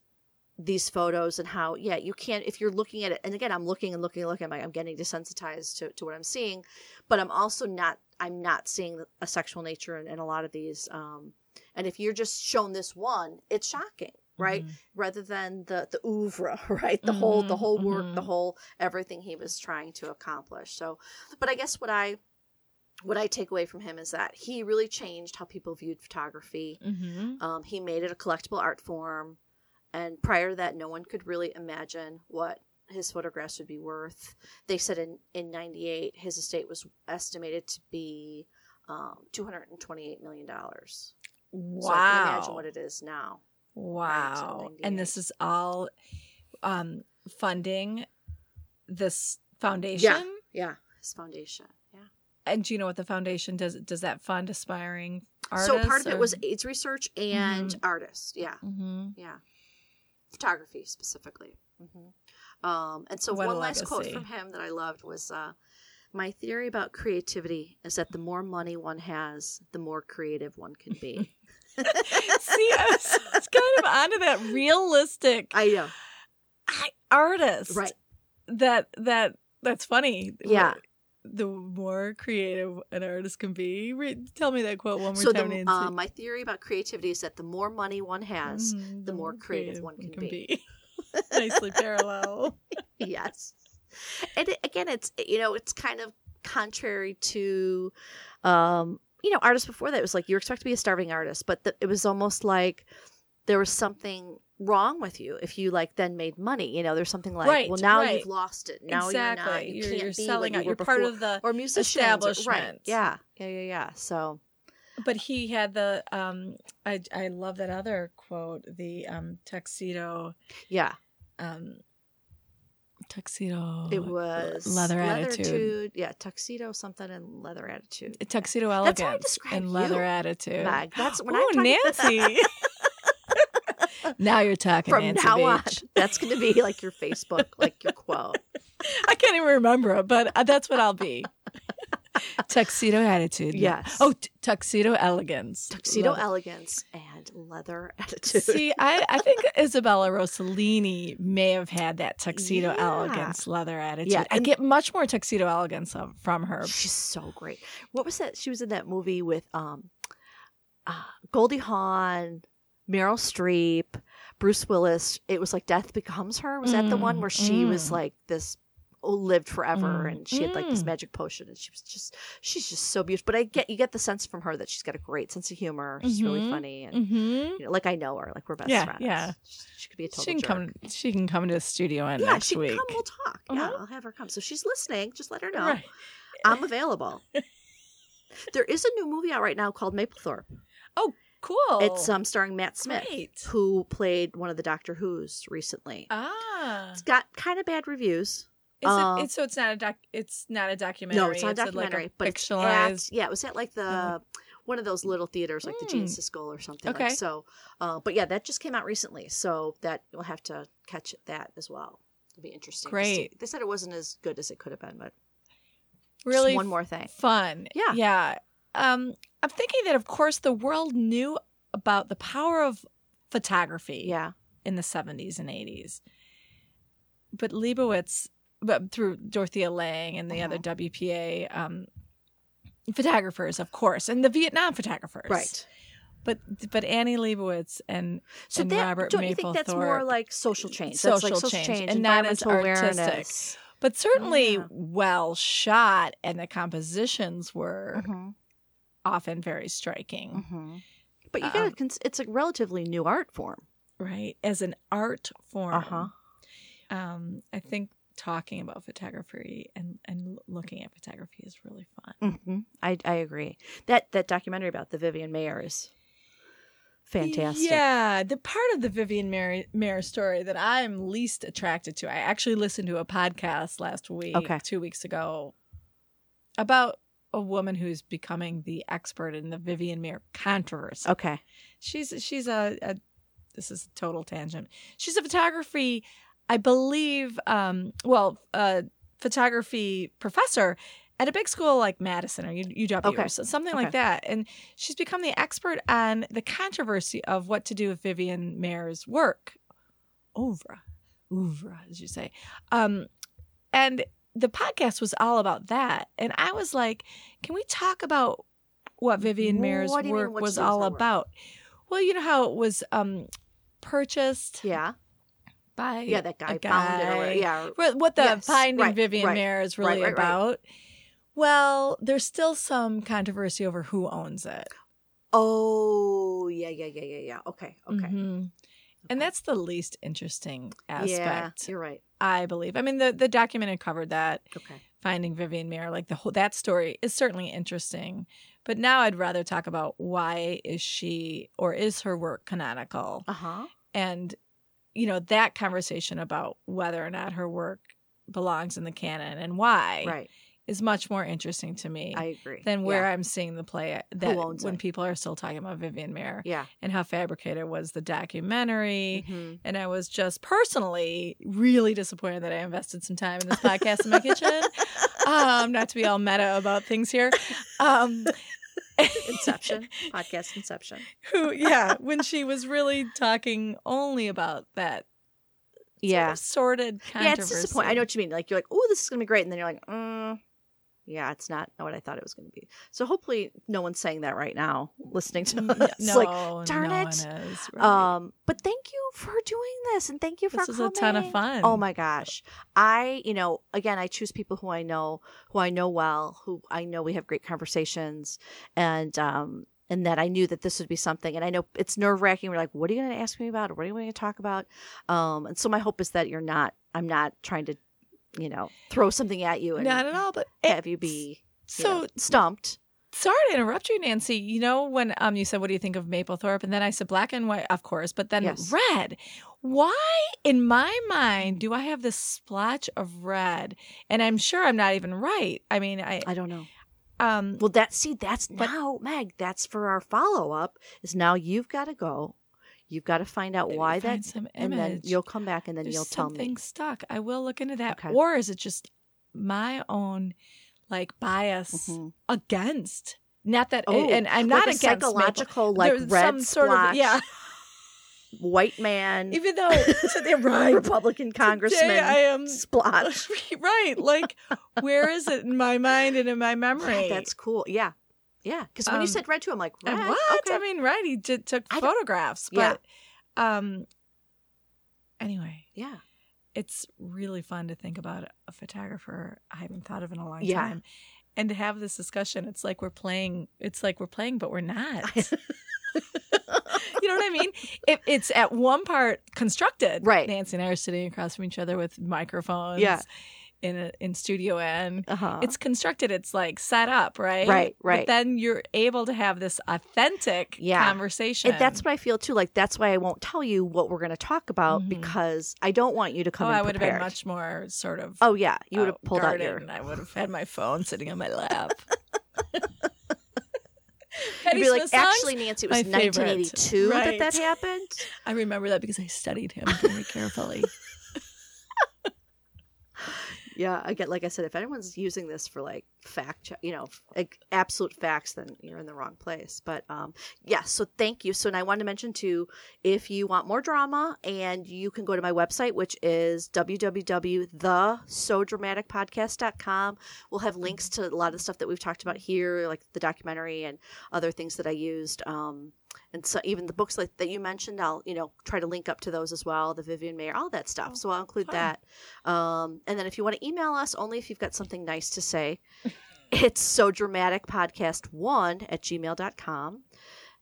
these photos and how yeah you can't if you're looking at it and again i'm looking and looking and looking I'm, like, I'm getting desensitized to, to what i'm seeing but i'm also not i'm not seeing a sexual nature in, in a lot of these um and if you're just shown this one it's shocking right Mhm. rather than the the oeuvre right the whole the whole work the mhm. whole everything he was trying to accomplish so but i guess what i what i take away from him is that he really changed how people viewed photography Mhm. um, he made it a collectible art form, and prior to that, no one could really imagine what his photographs would be worth. They said in in '98 his estate was estimated to be um, 228 million dollars. Wow. So I can imagine what it is now. Wow. Right, and this is all um, funding this foundation. Yeah, his foundation. And do you know what the foundation does? Does that fund aspiring artists? so part of it was AIDS research and Mhm. artists. Yeah, Mhm. yeah, photography specifically. hmm Um, and so What one last quote from him that I loved was, uh, "My theory about creativity is that the more money one has, the more creative one can be." See, I was, I was kind of onto that realistic I know, I- artist, right? That that that's funny. Yeah. The more creative an artist can be. Re- tell me that quote one more So time. the, uh, my theory about creativity is that the more money one has, Mhm, the more creative one can be. Nicely parallel. yes. And it, again, it's you know, it's kind of contrary to, um, you know, artists before that. It was like you were expected to be a starving artist, but the, it was almost like there was something wrong with you if you like then made money. You know, there's something like, Right, well, now right. you've lost it. Now exactly. you're not. You You're, can't you're be selling out. you you're part of the or musicians, or- right? Yeah, yeah, yeah, yeah. So But he had the um I I love that other quote, the um tuxedo yeah, um tuxedo it was leather attitude. Yeah, tuxedo something and leather attitude. tuxedo That's how I elegance describe and leather you, attitude. Meg. That's when Ooh, I'm talking- Nancy. now you're talking From Nancy now on, Beach. that's going to be like your Facebook, like your quote. I can't even remember it, but uh, that's what I'll be. tuxedo attitude. yeah. Yes. Oh, t- tuxedo elegance. Tuxedo elegance and leather attitude. See, I, I think Isabella Rossellini may have had that tuxedo Yeah. elegance leather attitude. Yeah, I get much more tuxedo elegance from her. She's so great. What was that? She was in that movie with um, uh, Goldie Hawn, Meryl Streep, Bruce Willis. It was like Death Becomes Her. Was that the one Mm, where she was mm. like this lived forever Mm. and she had like this Mm. magic potion and she was just she's just so beautiful. But I get you get the sense from her that she's got a great sense of humor. She's really Mhm. funny and Mm-hmm. you know, like I know her, like we're best Yeah, friends. yeah. She, she could be a total She can jerk. come. She can come to the studio in yeah, next she can week. come. We'll talk. Yeah, Uh-huh. I'll have her come. So she's listening. Just let her know Right. I'm available. there is a new movie out right now called Mapplethorpe. Cool. It's um starring Matt Smith, Great. who played one of the Doctor Who's recently. Ah. It's got kind of bad reviews. Is Uh, it, it's so it's not a doc. It's not a documentary. No, it's not a like, documentary, but it's at, yeah, it was at like the one of those little theaters, like the Gene Mm. Siskel or something. Okay. Like, so, uh, but yeah, that just came out recently, so that you'll have to catch that as well. It'll be interesting. Great. They said it wasn't as good as it could have been, but really one more thing. fun. Yeah. Yeah. Um, I'm thinking that of course the world knew about the power of photography Yeah, in the 70s and 80s. But Leibovitz, but through Dorothea Lange and the Uh-huh. other WPA um, photographers, of course, and the Vietnam photographers, right. But but Annie Leibovitz and So and that Robert don't you think that's more like social change? That's like Social social change, change, and not as environmental artistic. awareness. but certainly Yeah. well shot, and the compositions were Mhm, often very striking. mhm. But you gotta. Um, cons- it's a relatively new art form. right as an art form Uh-huh. um i think talking about photography and and looking at photography is really fun hmm I I agree. That that documentary about the Vivian Maier is fantastic. yeah the part of the vivian Mary, maier story that i'm least attracted to i actually listened to a podcast last week Okay. two weeks ago about a woman who's becoming the expert in the vivian maier controversy Okay. She's she's a, a this is a total tangent. She's a photography, I believe. Um, well, a photography professor at a big school like Madison or U- UW Okay. or so- something Okay. like that, and she's become the expert on the controversy of what to do with Vivian Maier's work, oeuvre, oeuvre, as you say. Um, and the podcast was all about that, and I was like, can we talk about what Vivian Maier's What you mean, work was to do with all her work? about? Well, you know how it was um, purchased Yeah. by Yeah. That guy, a found it. Or, guy. yeah. What- what the Yes, finding right, Vivian right, Maier is really right, about. Well, there's still some controversy over who owns it. Oh. Yeah. Yeah. Yeah. Yeah. Yeah. Okay. Okay. Mhm. And that's the least interesting aspect. Yeah. aspect, You're right. I believe. I mean, the the documentary covered that Okay. finding Vivian Maier, like the whole that story is certainly interesting. But now I'd rather talk about why is she or is her work canonical, Uh huh. and you know that conversation about whether or not her work belongs in the canon and why Right. Is much more interesting to me I agree. than where Yeah. I'm seeing the play that when it? people are still talking about Vivian Maier Yeah. and how fabricated was the documentary. Mhm. And I was just personally really disappointed that I invested some time in this podcast in my kitchen. Um, not to be all meta about things here. Um, Inception. Podcast Inception. who, yeah, when she was really talking only about that sort Yeah. of sordid Yeah. It's disappointing. I know what you mean. Like you're like, oh, this is gonna be great, and then you're like, mm, yeah, it's not what I thought it was gonna be. So hopefully, no one's saying that right now, listening to us. No, like, darn no it. is. Right. Um, but thank you for doing this, and thank you for this was a ton of fun. Oh my gosh. I, you know, again, I choose people who I know, who I know well, who I know we have great conversations and, um, and that I knew that this would be something. And I know it's nerve wracking. We're like, what are you going to ask me about? Or what are you going to talk about? Um, and so my hope is that you're not, I'm not trying to, you know, throw something at you and Not at all, but have you be you so know, stumped. sorry to interrupt you, Nancy. You know when um you said what do you think of Mapplethorpe, and then I said black and white, of course, but then Yes. red. Why, in my mind, do I have this splotch of red? And I'm sure I'm not even right. I mean, I I don't know. um Well, that see, that's But- now, Meg. That's for our follow up. Is now you've got to go. You've got to find out why find that, some and then you'll come back and then There's you'll tell me. something me. stuck. I will look into that. Okay. Or is it just my own like bias Mhm. against? Not that, Oh, and I'm not a against Maple- psychological, like There's red some sort of yeah. white man, Even though today, right, Republican congressman Today I am splotch. right. Like, where is it in my mind and in my memory? That's cool. Yeah, yeah. Because when Um, you said red too, I'm like, red. What? Okay. I mean, right? He did, took I photographs, Yeah. but um. Anyway, yeah. it's really fun to think about a photographer I haven't thought of in a long Yeah. time. And to have this discussion, it's like we're playing. It's like we're playing, but we're not. you know what I mean? It, it's at one part constructed. Right. Nancy and I are sitting across from each other with microphones. Yeah. In a, in studio N. Uh-huh. It's constructed. It's like set up, right? Right, But right. then you're able to have this authentic Yeah. conversation. and that's what I feel too. Like that's why I won't tell you what we're going to talk about Mhm. because I don't want you to come. oh, I would have been much more sort of. Oh yeah, you would have pulled out your. and I would have had my phone sitting on my lap. You'd be like, songs? actually, Nancy, it was My favorite. 1982 that that happened. I remember that because I studied him very carefully. Yeah, I get like I said, if anyone's using this for like fact, you know, like absolute facts, then you're in the wrong place. But um, yeah, so thank you. So, and I wanted to mention too, if you want more drama, and you can go to my website, which is www.thesodramaticpodcast.com. We'll have links to a lot of the stuff that we've talked about here, like the documentary and other things that I used. Um, and so even the books like that you mentioned, I'll you know try to link up to those as well. The Vivian Maier, all that stuff. Oh, so I'll include fun. that. Um, and then if you want to email us, only if you've got something nice to say, it's so dramatic podcast one at gmail.com.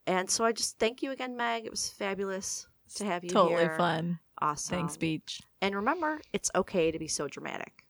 And so I just thank you again, Meg. It was fabulous to have you totally here. fun. Awesome. Thanks, Beach. And remember, it's okay to be so dramatic.